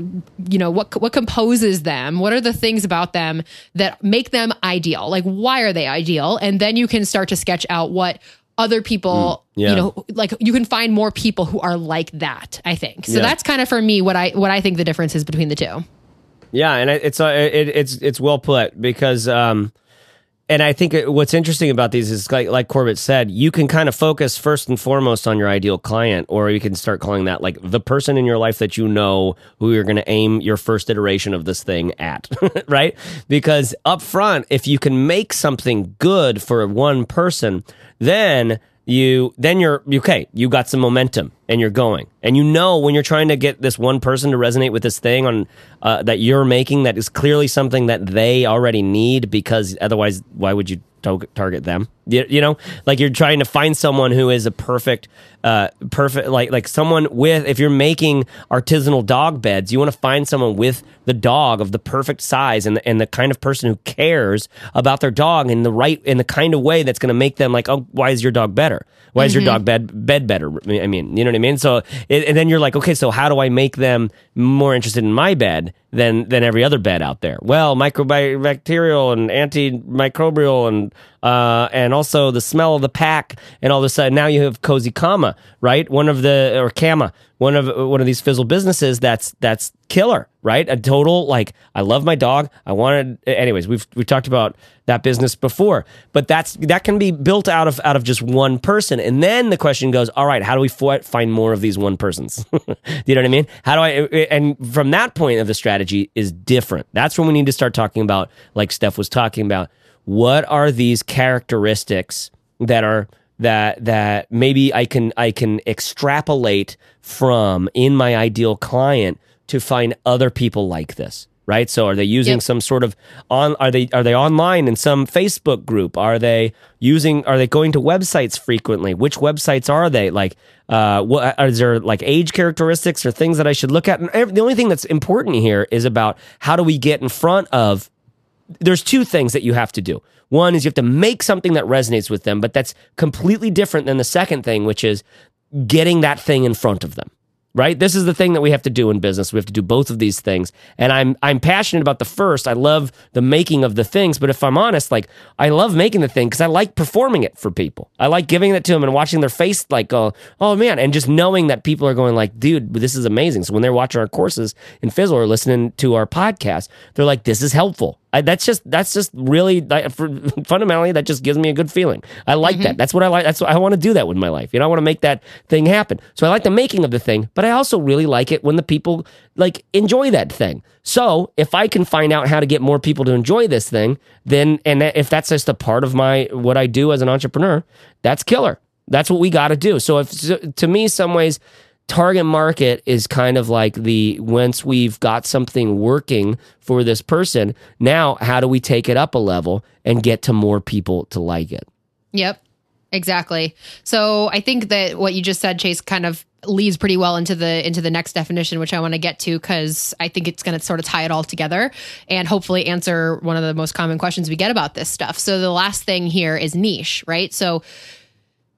you know, what what composes them. What are the things about them that make them ideal? Like, why are they ideal? And then you can start to sketch out what other people mm, yeah. you know like you can find more people who are like that i think so yeah. that's kind of for me what i what i think the difference is between the two yeah and it's uh, it, it's it's well put because um and I think what's interesting about these is like like Corbett said, you can kind of focus first and foremost on your ideal client, or you can start calling that like the person in your life that you know who you're going to aim your first iteration of this thing at, right? Because up front, if you can make something good for one person, then you then you're okay you got some momentum and you're going and you know when you're trying to get this one person to resonate with this thing on uh, that you're making that is clearly something that they already need because otherwise why would you target them. You, you, know, like you're trying to find someone who is a perfect, uh, perfect, like like someone with. If you're making artisanal dog beds, you want to find someone with the dog of the perfect size and the, and the kind of person who cares about their dog in the right in the kind of way that's going to make them like, oh, why is your dog better? Why is mm-hmm. your dog bed bed better? I mean, you know what I mean. So and then you're like, okay, so how do I make them more interested in my bed than than every other bed out there? Well, microbacterial and antimicrobial and uh, and also the smell of the pack, and all of a sudden now you have Cozy Kama, right? One of the or Kama, one of one of these fizzle businesses that's that's killer, right? A total like I love my dog. I wanted, anyways. We've we've talked about that business before, but that's that can be built out of out of just one person, and then the question goes, all right, how do we find more of these one persons? do you know what I mean? How do I? And from that point of the strategy is different. That's when we need to start talking about, like Steph was talking about what are these characteristics that are that that maybe I can I can extrapolate from in my ideal client to find other people like this right? So are they using yep. some sort of on are they are they online in some facebook group? Are they using are they going to websites frequently? Which websites are they? Like uh what is there like age characteristics or things that i should look at? And the only thing that's important here is about how do we get in front of there's two things that you have to do. One is you have to make something that resonates with them, but that's completely different than the second thing, which is getting that thing in front of them right? This is the thing that we have to do in business. We have to do both of these things. And I'm I'm passionate about the first. I love the making of the things, but if I'm honest, like I love making the thing because I like performing it for people. I like giving it to them and watching their face like oh, oh man, and just knowing that people are going like, dude, this is amazing. So when they're watching our courses in Fizzle or listening to our podcast, they're like, this is helpful. I, that's just that's just really fundamentally that just gives me a good feeling. I like mm-hmm. that. That's what I like. That's what I want to do that with my life. You know, I want to make that thing happen. So I like the making of the thing, but I also really like it when the people like enjoy that thing. So if I can find out how to get more people to enjoy this thing, then and if that's just a part of my what I do as an entrepreneur, that's killer. That's what we got to do. So if to me, some ways target market is kind of like the once we've got something working for this person, now how do we take it up a level and get to more people to like it? Yep. Exactly. So I think that what you just said, Chase, kind of leads pretty well into the into the next definition, which I want to get to because I think it's going to sort of tie it all together and hopefully answer one of the most common questions we get about this stuff. So the last thing here is niche, right? So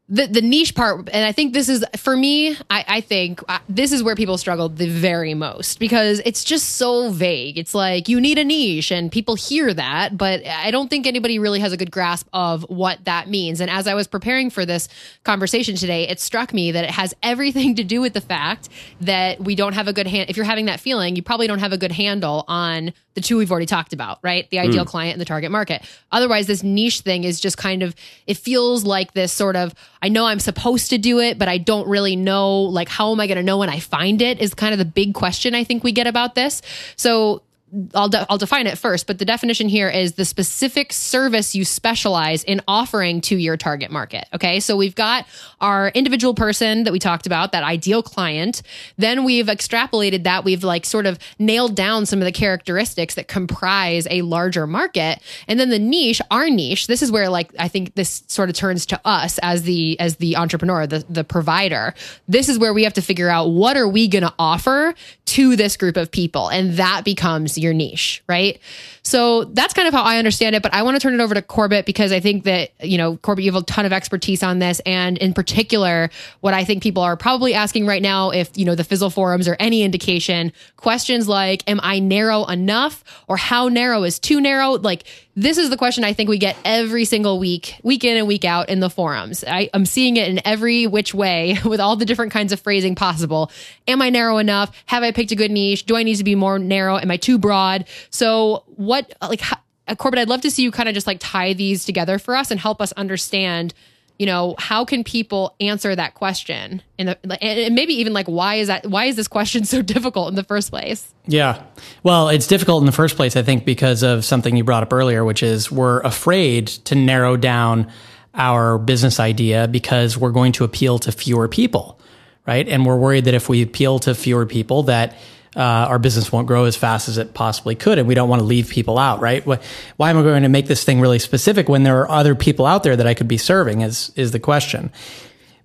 the the niche part and i think this is for me i, I think uh, this is where people struggle the very most because it's just so vague. It's like you need a niche and people hear that but i don't think anybody really has a good grasp of what that means. And as i was preparing for this conversation today it struck me that it has everything to do with the fact that we don't have a good hand if you're having that feeling you probably don't have a good handle on the two we've already talked about, right? The ideal mm. client and the target market. Otherwise, this niche thing is just kind of, it feels like this sort of, I know I'm supposed to do it, but I don't really know, like, how am I going to know when I find it is kind of the big question I think we get about this. So I'll, de- I'll define it first, but the definition here is the specific service you specialize in offering to your target market. Okay. So we've got our individual person that we talked about, that ideal client. Then we've extrapolated that. We've like sort of nailed down some of the characteristics that comprise a larger market. And then the niche, our niche, this is where like I think this sort of turns to us as the, as the entrepreneur, the, the provider. This is where we have to figure out what are we going to offer to this group of people. And that becomes your niche, right? So that's kind of how I understand it. But I want to turn it over to Corbett because I think that, you know, Corbett, you have a ton of expertise on this. And in particular, what I think people are probably asking right now, if, you know, the Fizzle forums or any indication, questions like, am I narrow enough or how narrow is too narrow? Like, this is the question I think we get every single week, week in and week out in the forums. I, am seeing it in every which way with all the different kinds of phrasing possible. Am I narrow enough? Have I picked a good niche? Do I need to be more narrow? Am I too broad? So, what, like, uh, Corbett, I'd love to see you kind of just like tie these together for us and help us understand you know how can people answer that question and maybe even like why is that why is this question so difficult in the first place? Yeah. Well it's difficult in the first place i think because of something you brought up earlier which is we're afraid to narrow down our business idea because we're going to appeal to fewer people right? And we're worried that if we appeal to fewer people that uh, our business won't grow as fast as it possibly could. And we don't want to leave people out, right? Why am I going to make this thing really specific when there are other people out there that I could be serving is, is the question.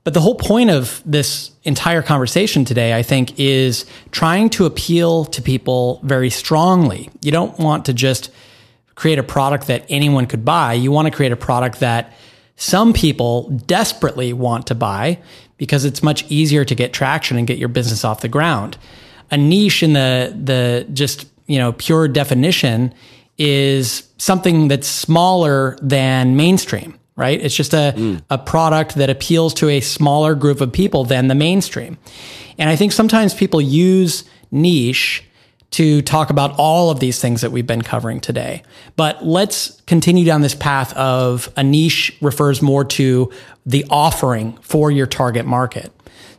But the whole point of this entire conversation today, I think, is trying to appeal to people very strongly. You don't want to just create a product that anyone could buy. You want to create a product that some people desperately want to buy because it's much easier to get traction and get your business off the ground a niche in the the just you know pure definition is something that's smaller than mainstream right it's just a, mm. a product that appeals to a smaller group of people than the mainstream and i think sometimes people use niche to talk about all of these things that we've been covering today. But let's continue down this path of a niche refers more to the offering for your target market.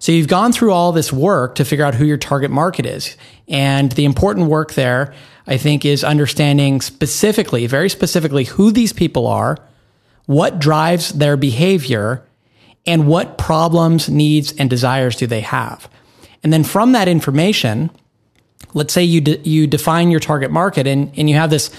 So you've gone through all this work to figure out who your target market is. And the important work there, I think, is understanding specifically, very specifically, who these people are, what drives their behavior, and what problems, needs, and desires do they have. And then from that information, let's say you, de- you define your target market and, and you have this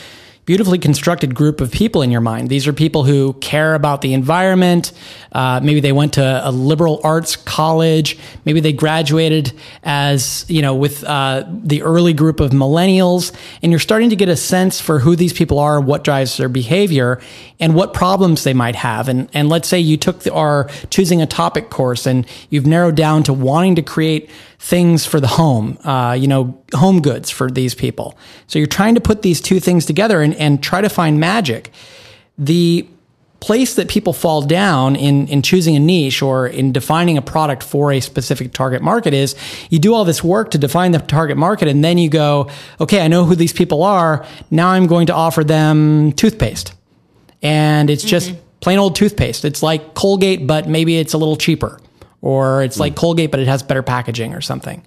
beautifully constructed group of people in your mind. These are people who care about the environment. Uh, maybe they went to a liberal arts college. Maybe they graduated as, you know, with uh, the early group of millennials. And you're starting to get a sense for who these people are, what drives their behavior, and what problems they might have. And, and let's say you took the, choosing a topic course and you've narrowed down to wanting to create things for the home, uh, you know, home goods for these people. So you're trying to put these two things together and, and try to find magic. The place that people fall down in, in choosing a niche or in defining a product for a specific target market is you do all this work to define the target market and then you go, okay, I know who these people are. Now I'm going to offer them toothpaste. And it's just mm-hmm. plain old toothpaste. It's like Colgate, but maybe it's a little cheaper or it's like hmm. Colgate, but it has better packaging or something.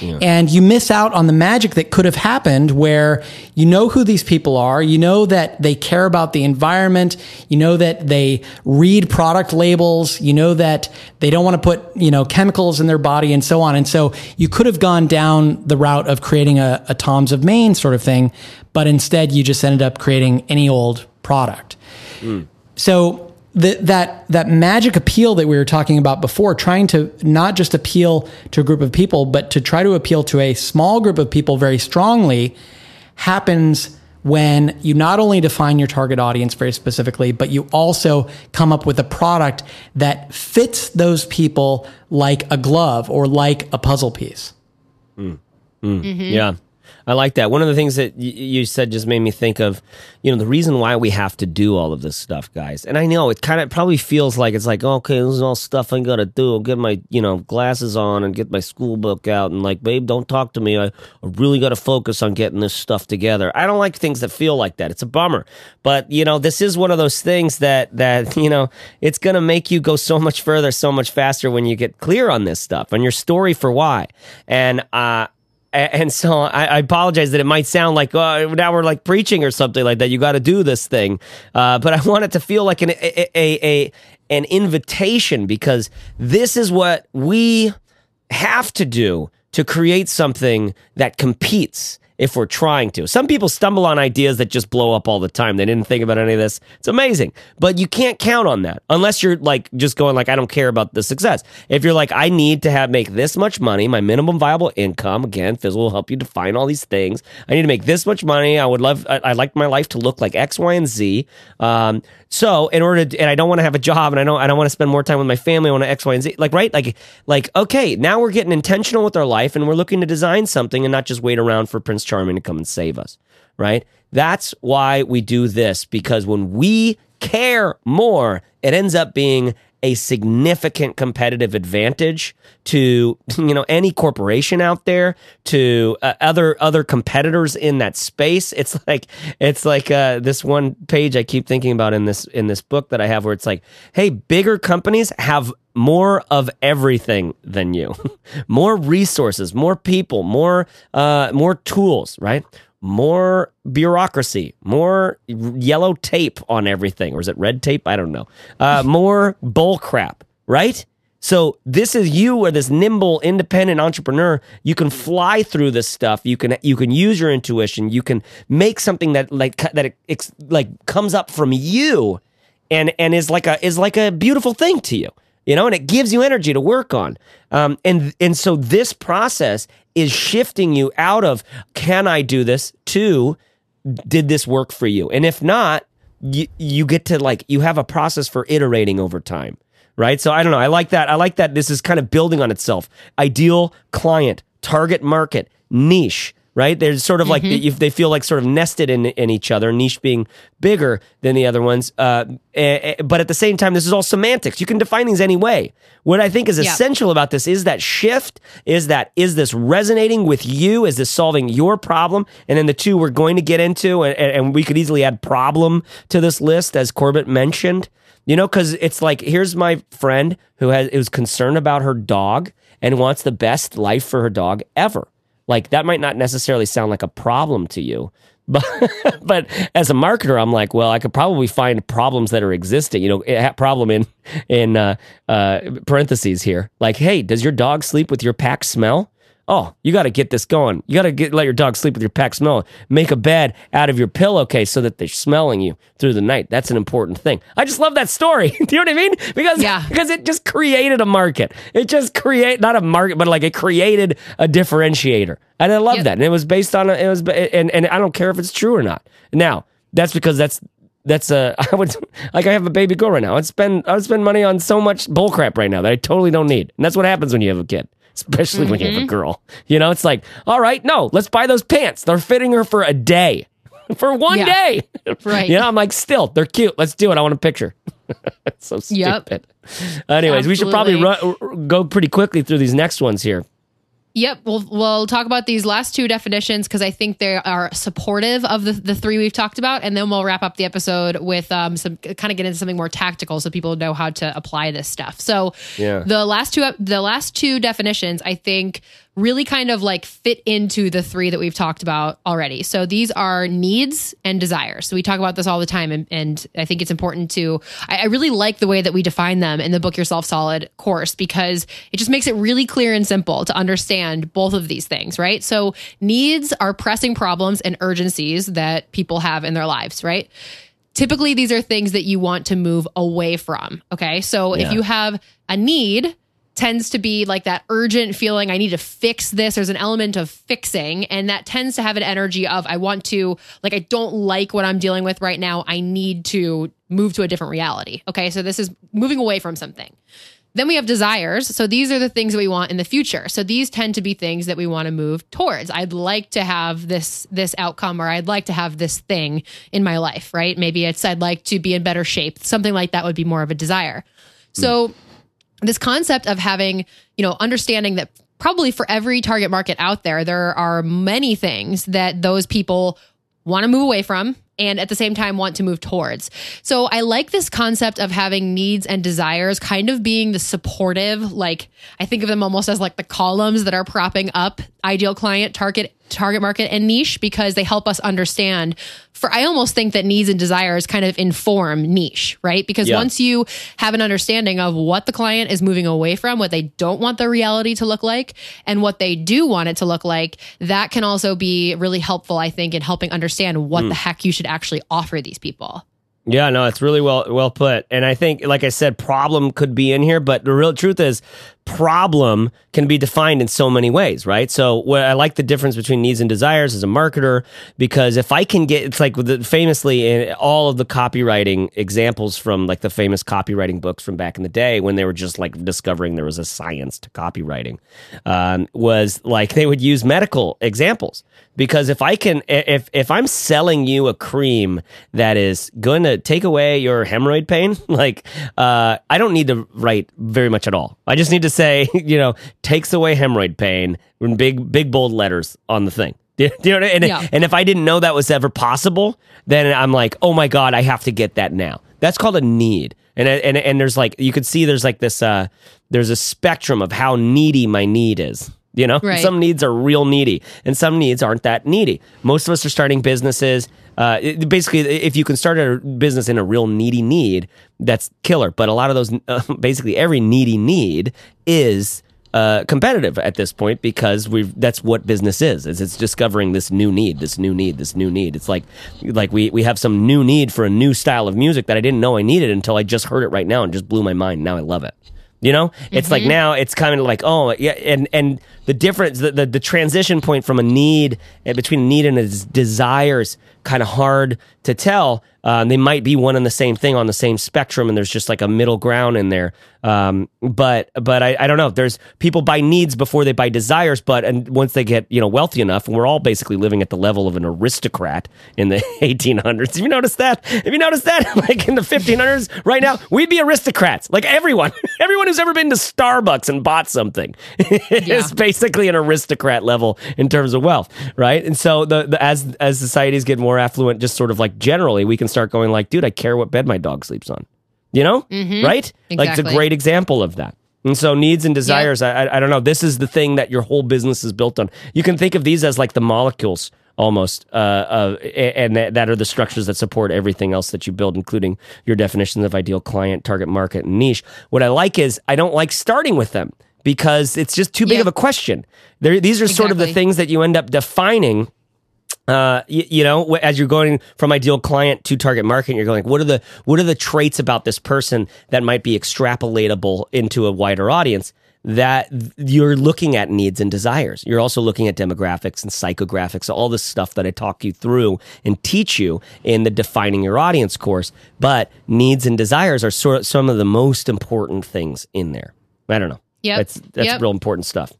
Yeah. And you miss out on the magic that could have happened where you know who these people are. You know that they care about the environment. You know that they read product labels. You know that they don't want to put, you know, chemicals in their body and so on. And so you could have gone down the route of creating a, a Tom's of Maine sort of thing, but instead you just ended up creating any old product. Mm. So the, that that magic appeal that we were talking about before, trying to not just appeal to a group of people, but to try to appeal to a small group of people very strongly, happens when you not only define your target audience very specifically, but you also come up with a product that fits those people like a glove or like a puzzle piece. Mm. Mm. Mm-hmm. Yeah. I like that. One of the things that y- you said just made me think of, you know, the reason why we have to do all of this stuff, guys. And I know it kind of probably feels like it's like, okay, this is all stuff I got to do. I'll get my, you know, glasses on and get my school book out and like, babe, don't talk to me. I, I really got to focus on getting this stuff together. I don't like things that feel like that. It's a bummer. But, you know, this is one of those things that, that, you know, it's to make you go so much further, so much faster when you get clear on this stuff and your story for why. And, uh, and so I, I, apologize that it might sound like oh, now we're like preaching or something like that. You got to do this thing, uh, but I want it to feel like an a, a, a an invitation because this is what we have to do to create something that competes if we're trying to. Some people stumble on ideas that just blow up all the time. They didn't think about any of this. It's amazing. But you can't count on that unless you're like just going like I don't care about the success. If you're like I need to have make this much money, my minimum viable income, again, Fizzle will help you define all these things. I need to make this much money. I would love I, would like my life to look like X, Y, and Z. Um, so in order to, and I don't want to have a job and I don't I don't want to spend more time with my family. I want to X, Y, and Z. Like right? Like like okay, now we're getting intentional with our life and we're looking to design something and not just wait around for Prince Charming to come and save us. Right? That's why we do this because when we care more, it ends up being a significant competitive advantage to you know any corporation out there to uh, other other competitors in that space. It's like it's like uh, this one page i keep thinking about in this in this book that i have where it's like hey bigger companies have more of everything than you. More resources more people more uh, more tools right more bureaucracy, more yellow tape on everything, or is it red tape? I don't know. Uh, more bull crap, right? So this is you or this nimble, independent entrepreneur. You can fly through this stuff. You can you can use your intuition. You can make something that like that it, like comes up from you, and and is like a is like a beautiful thing to you you know, and it gives you energy to work on. Um, and and so this process is shifting you out of can I do this to did this work for you? And if not, you you get to like you have a process for iterating over time. Right. So I don't know. I like that. I like that this is kind of building on itself. Ideal client, target market, niche, right? They're sort of like mm-hmm. if they feel like sort of nested in in each other, niche being bigger than the other ones. Uh, but at the same time, this is all semantics. You can define things any way. What I think is essential about this is that shift. Is that is this resonating with you? Is this solving your problem? And then the two we're going to get into, and, and we could easily add problem to this list, as Corbett mentioned. You know, because it's like here's my friend who has who's concerned about her dog and wants the best life for her dog ever like that might not necessarily sound like a problem to you. But, but as a marketer, I'm like, well, I could probably find problems that are existing. You know, problem in in uh, uh, parentheses here, like, hey, does your dog sleep with your pack smell? Oh, you got to get this going. You got to get let your dog sleep with your pack smell. Make a bed out of your pillowcase so that they're smelling you through the night. That's an important thing. I just love that story. Do you know what I mean? Because yeah. because it just created a market. It just create not a market, but like it created a differentiator. And I love yep. that. And it was based on a, it was and and I don't care if it's true or not. Now that's because that's that's uh, a I would like I have a baby girl right now. I'd spend I would spend money on so much bullcrap right now that I totally don't need. And that's what happens when you have a kid especially mm-hmm. when you have a mm-hmm. girl. You know, it's like, all right, no, let's buy those pants. They're fitting her for a day, for one yeah. day. Right. You know, I'm like, still, they're cute. Let's do it. I want a picture. so stupid. Yep. Anyways, Absolutely. we should probably run, go pretty quickly through these next ones here. Yep. We'll, we'll talk about these last two definitions because I think they are supportive of the, the three we've talked about. And then we'll wrap up the episode with um, some kind of get into something more tactical so people know how to apply this stuff. So yeah. the last two, the last two definitions, I think really kind of like fit into the three that we've talked about already. So these are needs and desires. So we talk about this all the time. And, and I think it's important to, I, I, really like the way that we define them in the Book Yourself Solid course because it just makes it really clear and simple to understand both of these things, right? So needs are pressing problems and urgencies that people have in their lives, right? typically these are things that you want to move away from. Okay. So yeah. if you have a need, tends to be like that urgent feeling I need to fix this. There's an element of fixing, and that tends to have an energy of I want to, like, I don't like what I'm dealing with right now. I need to move to a different reality. Okay. So this is moving away from something. Then we have desires. So these are the things that we want in the future. So these tend to be things that we want to move towards. I'd like to have this this outcome or I'd like to have this thing in my life, right? Maybe it's I'd like to be in better shape. Something like that would be more of a desire. So mm this concept of having, you know, understanding that probably for every target market out there, there are many things that those people want to move away from and at the same time want to move towards. So I like this concept of having needs and desires kind of being the supportive, like I think of them almost as like the columns that are propping up ideal client, target target market and niche because they help us understand for I almost think that needs and desires kind of inform niche, right? Because yeah. once you have an understanding of what the client is moving away from, what they don't want the reality to look like, and what they do want it to look like, that can also be really helpful, I think, in helping understand what mm. the heck you should actually offer these people. Yeah, no, it's really well well put. And I think, like I said, problem could be in here, but the real truth is problem can be defined in so many ways, right? So what I like the difference between needs and desires as a marketer because if I can get it's like the, famously in all of the copywriting examples from like the famous copywriting books from back in the day when they were just like discovering there was a science to copywriting um, was like they would use medical examples because if I can if if I'm selling you a cream that is going to take away your hemorrhoid pain, like uh, I don't need to write very much at all. I just need to say, you know, takes away hemorrhoid pain in big, big bold letters on the thing. Do you know and, yeah. and if I didn't know that was ever possible, then I'm like, oh my God, I have to get that now. That's called a need. And, and, and there's like, you could see there's like this, uh, there's a spectrum of how needy my need is. You know, right. some needs are real needy and some needs aren't that needy. Most of us are starting businesses. Uh, it, basically, if you can start a business in a real needy need, that's killer. But a lot of those, uh, basically every needy need is uh, competitive at this point because we've that's what business is is it's discovering this new need this new need this new need it's like like we we have some new need for a new style of music that i didn't know i needed until i just heard it right now and just blew my mind now i love it you know, it's mm-hmm. like now it's kind of like oh yeah, and and the difference, the, the the transition point from a need eh, between a need and a desires, kind of hard to tell. Um, they might be one and the same thing on the same spectrum, and there's just like a middle ground in there. Um, but but I, I don't know. There's people buy needs before they buy desires, but and once they get you know wealthy enough, and we're all basically living at the level of an aristocrat in the 1800s. Have you noticed that? Have you noticed that? like in the 1500s, right now we'd be aristocrats. Like everyone, everyone who's ever been to Starbucks and bought something yeah. is basically an aristocrat level in terms of wealth, right? And so the, the as as societies get more affluent, just sort of like generally, we can start going like, dude, I care what bed my dog sleeps on. You know, mm-hmm. right? Exactly. Like it's a great example of that. And so needs and desires, yep. I, I don't know. This is the thing that your whole business is built on. You can think of these as like the molecules almost, uh, uh, and that, that, are the structures that support everything else that you build, including your definitions of ideal client, target market, and niche. What I like is I don't like starting with them because it's just too big yep. of a question. They're, these are exactly. sort of the things that you end up defining uh, you, you, know, as you're going from ideal client to target market, you're going, what are the what are the traits about this person that might be extrapolatable into a wider audience? That you're looking at needs and desires. You're also looking at demographics and psychographics, all this stuff that I talk you through and teach you in the defining your audience course. But needs and desires are sort of some of the most important things in there. I don't know. Yeah, that's that's yep. real important stuff.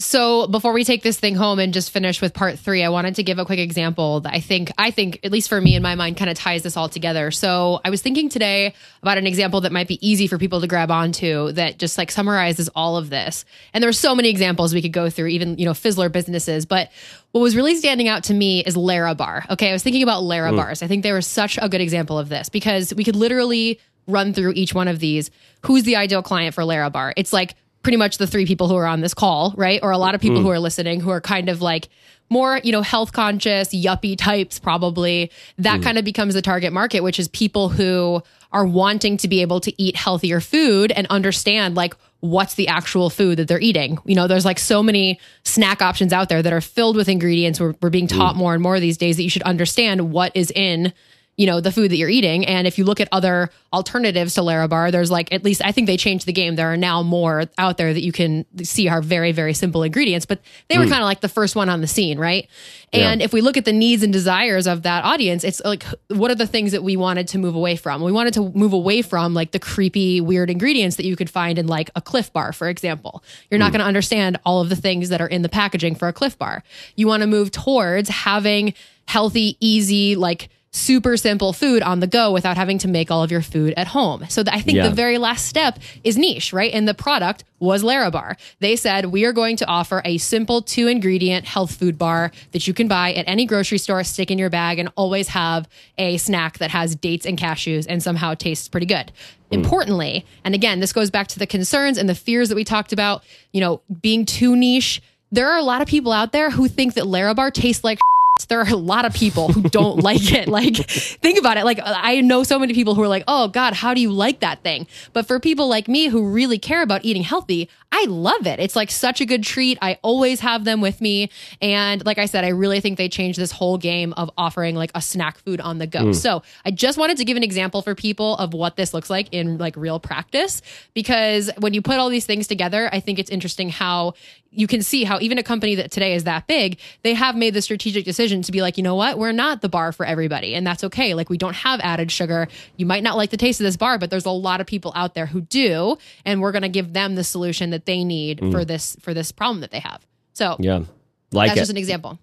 So before we take this thing home and just finish with part three, I wanted to give a quick example that I think, I think, at least for me in my mind, kind of ties this all together. So I was thinking today about an example that might be easy for people to grab onto that just like summarizes all of this. And there are so many examples we could go through, even, you know, Fizzler businesses. But what was really standing out to me is Larabar. Okay. I was thinking about Lara mm. bars. I think they were such a good example of this because we could literally run through each one of these. Who's the ideal client for Larabar? It's like pretty much the three people who are on this call, right? Or a lot of people mm. who are listening who are kind of like more, you know, health conscious, yuppie types, probably. That mm. kind of becomes the target market, which is people who are wanting to be able to eat healthier food and understand like what's the actual food that they're eating. You know, there's like so many snack options out there that are filled with ingredients. We're, we're being taught mm. more and more these days that you should understand what is in you know, the food that you're eating. And if you look at other alternatives to Larabar, there's like, at least I think they changed the game. There are now more out there that you can see are very, very simple ingredients, but they were mm. kind of like the first one on the scene, right? And yeah. if we look at the needs and desires of that audience, it's like, what are the things that we wanted to move away from? We wanted to move away from like the creepy, weird ingredients that you could find in like a Clif Bar, for example. You're not mm. going to understand all of the things that are in the packaging for a Clif Bar. You want to move towards having healthy, easy, like, super simple food on the go without having to make all of your food at home. So I think yeah. the very last step is niche, right? And the product was Larabar. They said, we are going to offer a simple two ingredient health food bar that you can buy at any grocery store, stick in your bag, and always have a snack that has dates and cashews and somehow tastes pretty good. Mm. Importantly, and again, this goes back to the concerns and the fears that we talked about, you know, being too niche. There are a lot of people out there who think that Larabar tastes like there are a lot of people who don't like it. Like, think about it. Like, I know so many people who are like, oh God, how do you like that thing? But for people like me who really care about eating healthy, I love it. It's like such a good treat. I always have them with me. And like I said, I really think they changed this whole game of offering like a snack food on the go. Mm. So I just wanted to give an example for people of what this looks like in like real practice because when you put all these things together, I think it's interesting how you can see how even a company that today is that big, they have made the strategic decision to be like, you know what, we're not the bar for everybody, and that's okay. Like we don't have added sugar. You might not like the taste of this bar, but there's a lot of people out there who do, and we're going to give them the solution that they need mm. for this for this problem that they have. So yeah, like that's it. just an example.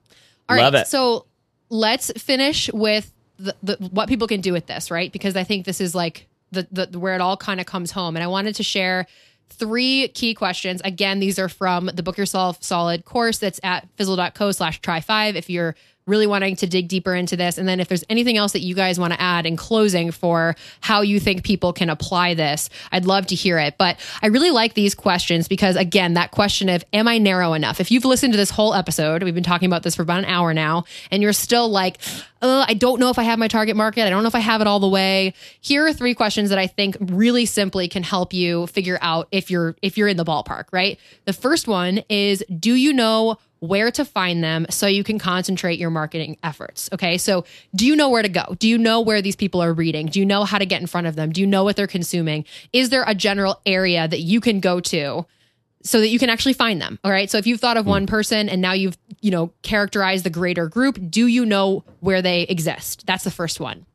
All Love right, it. so let's finish with the, the what people can do with this, right? Because I think this is like the, the where it all kind of comes home, and I wanted to share three key questions. Again, these are from the Book Yourself Solid course that's at fizzle.co slash try five. If you're really wanting to dig deeper into this. And then if there's anything else that you guys want to add in closing for how you think people can apply this, I'd love to hear it. But I really like these questions because, again, that question of, am I narrow enough? If you've listened to this whole episode, we've been talking about this for about an hour now, and you're still like, uh, I don't know if I have my target market. I don't know if I have it all the way. Here are three questions that I think really simply can help you figure out if you're if you're in the ballpark, right? The first one is do you know where to find them so you can concentrate your marketing efforts. Okay. So, do you know where to go? Do you know where these people are reading? Do you know how to get in front of them? Do you know what they're consuming? Is there a general area that you can go to? So that you can actually find them. All right. So if you've thought of hmm. one person and now you've, you know, characterized the greater group, do you know where they exist? That's the first one.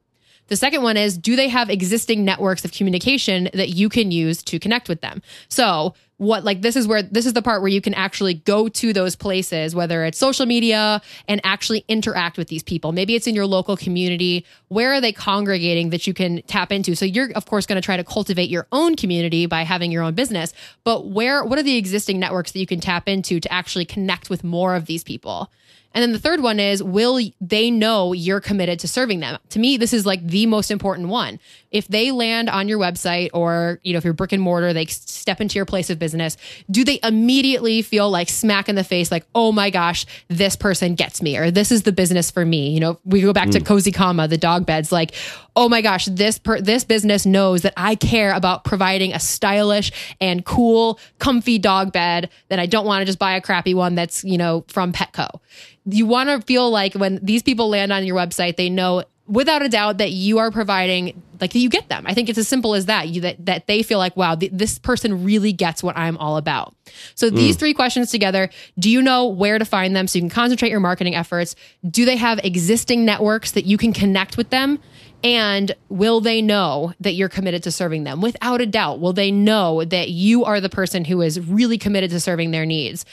The second one is do they have existing networks of communication that you can use to connect with them? So, what like this is where this is the part where you can actually go to those places whether it's social media and actually interact with these people maybe it's in your local community where are they congregating that you can tap into so you're of course going to try to cultivate your own community by having your own business but where what are the existing networks that you can tap into to actually connect with more of these people and then the third one is will they know you're committed to serving them? To me, this is like the most important one. If they land on your website or, you know, if you're brick and mortar, they step into your place of business, do they immediately feel like smack in the face, like, oh my gosh, this person gets me, or this is the business for me? You know, we go back mm. to Cozy Kama, the dog beds, like, oh my gosh, this per- this business knows that I care about providing a stylish and cool, comfy dog bed. That I don't want to just buy a crappy one that's you know from Petco. You want to feel like when these people land on your website, they know without a doubt that you are providing like you get them i think it's as simple as that you that, that they feel like wow th- this person really gets what i'm all about so mm. these three questions together do you know where to find them so you can concentrate your marketing efforts do they have existing networks that you can connect with them and will they know that you're committed to serving them? Without a doubt, will they know that you are the person who is really committed to serving their needs?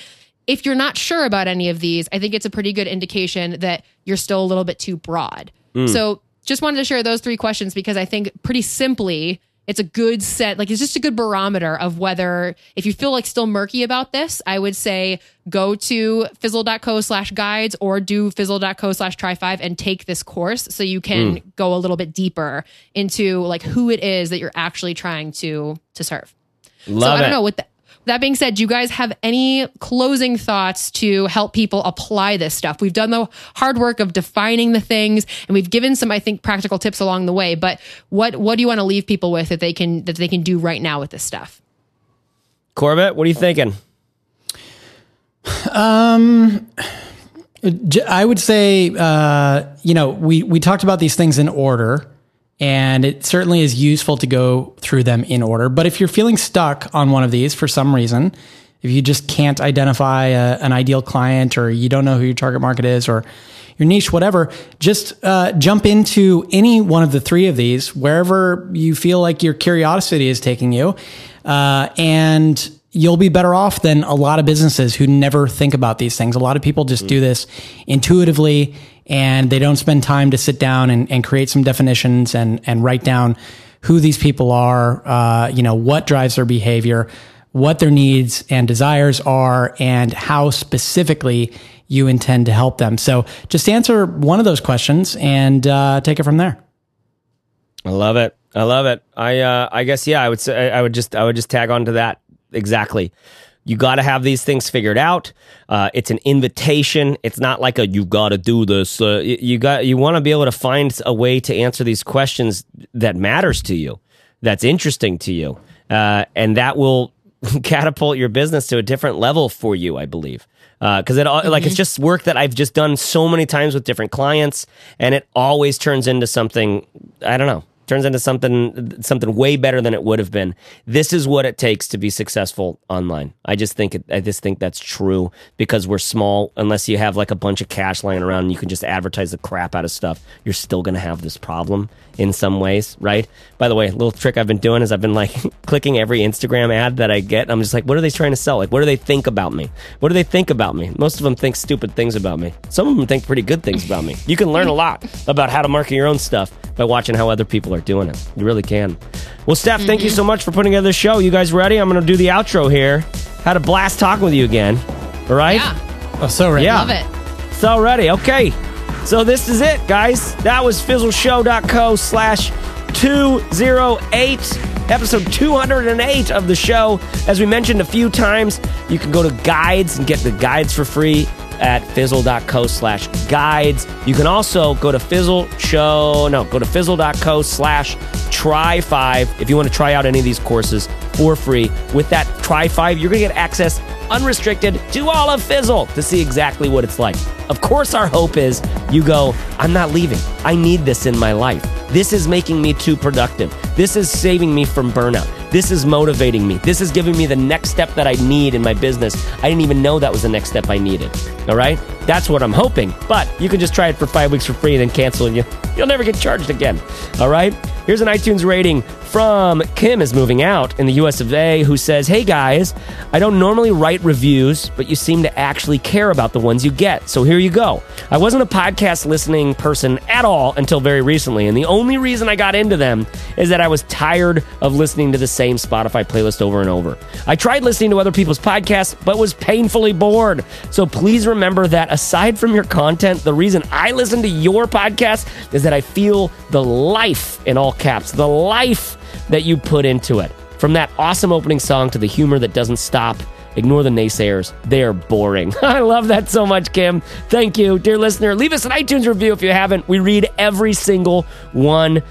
If you're not sure about any of these, I think it's a pretty good indication that you're still a little bit too broad. Mm. So, just wanted to share those three questions because I think pretty simply, it's a good set like it's just a good barometer of whether if you feel like still murky about this i would say go to fizzle.co slash guides or do fizzle.co slash try five and take this course so you can mm. go a little bit deeper into like who it is that you're actually trying to to serve Love so i don't know what the that being said, do you guys have any closing thoughts to help people apply this stuff? We've done the hard work of defining the things and we've given some, I think, practical tips along the way. But what what do you want to leave people with that they can that they can do right now with this stuff? Corbett, what are you thinking? Um I would say, uh, you know, we, we talked about these things in order, and it certainly is useful to go through them in order. But if you're feeling stuck on one of these for some reason, if you just can't identify a, an ideal client or you don't know who your target market is or your niche, whatever, just uh, jump into any one of the three of these, wherever you feel like your curiosity is taking you. Uh, and you'll be better off than a lot of businesses who never think about these things. A lot of people just mm. do this intuitively and they don't spend time to sit down and, and create some definitions and, and write down who these people are, uh, you know, what drives their behavior, what their needs and desires are, and how specifically you intend to help them. So just answer one of those questions and uh, take it from there. I love it. I love it. I uh, I guess yeah. I would say I would just I would just tag on to that exactly. You got to have these things figured out. Uh, it's an invitation. It's not like a you got to do this. Uh, you got you want to be able to find a way to answer these questions that matters to you, that's interesting to you, uh, and that will catapult your business to a different level for you. I believe because uh, it mm-hmm. like it's mm-hmm. just work that I've just done so many times with different clients, and it always turns into something. I don't know turns into something something way better than it would have been. This is what it takes to be successful online. I just think it, I just think that's true because we're small. Unless you have like a bunch of cash lying around and you can just advertise the crap out of stuff, you're still going to have this problem in some ways, right? By the way, a little trick I've been doing is I've been like clicking every Instagram ad that I get. I'm just like, what are they trying to sell? Like, what do they think about me? What do they think about me? Most of them think stupid things about me. Some of them think pretty good things about me. You can learn a lot about how to market your own stuff by watching how other people are doing it. You really can. Well, Steph, mm-hmm. thank you so much for putting together the show. You guys ready? I'm going to do the outro here. Had a blast talking with you again. All right? Yeah. Oh, so ready. Yeah. Love it. So ready. Okay. So this is it, guys. That was fizzleshow.co slash 208 episode 208 of the show. As we mentioned a few times, you can go to guides and get the guides for free at fizzle.co slash guides. You can also go to fizzle show, no, go to fizzle.co slash try five if you want to try out any of these courses for free. With that try five, you're going to get access unrestricted to all of Fizzle to see exactly what it's like. Of course, our hope is you go, I'm not leaving. I need this in my life. This is making me too productive. This is saving me from burnout. This is motivating me. This is giving me the next step that I need in my business. I didn't even know that was the next step I needed. All right? That's what I'm hoping. But you can just try it for five weeks for free and then cancel and you, you'll never get charged again. All right? Here's an iTunes rating from Kim is moving out in the US of A who says, Hey guys, I don't normally write reviews, but you seem to actually care about the ones you get. So here you go. I wasn't a podcast listening person at all until very recently, and the only reason I got into them is that I was tired of listening to the same Spotify playlist over and over. I tried listening to other people's podcasts, but was painfully bored. So please remember that aside from your content, the reason I listen to your podcast is that I feel the life in all caps, the life that you put into it. From that awesome opening song to the humor that doesn't stop, ignore the naysayers. They're boring. I love that so much, Kim. Thank you, dear listener. Leave us an iTunes review if you haven't. We read every single one.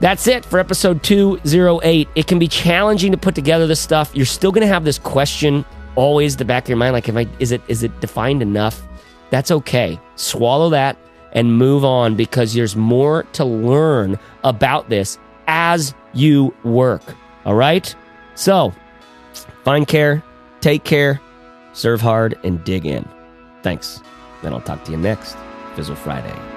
That's it for episode 208. It can be challenging to put together this stuff. You're still going to have this question always the back of your mind like am I is it is it defined enough? That's okay. Swallow that and move on because there's more to learn about this as you work. All right? So, find care, take care, serve hard, and dig in. Thanks. Then I'll talk to you next Fizzle Friday.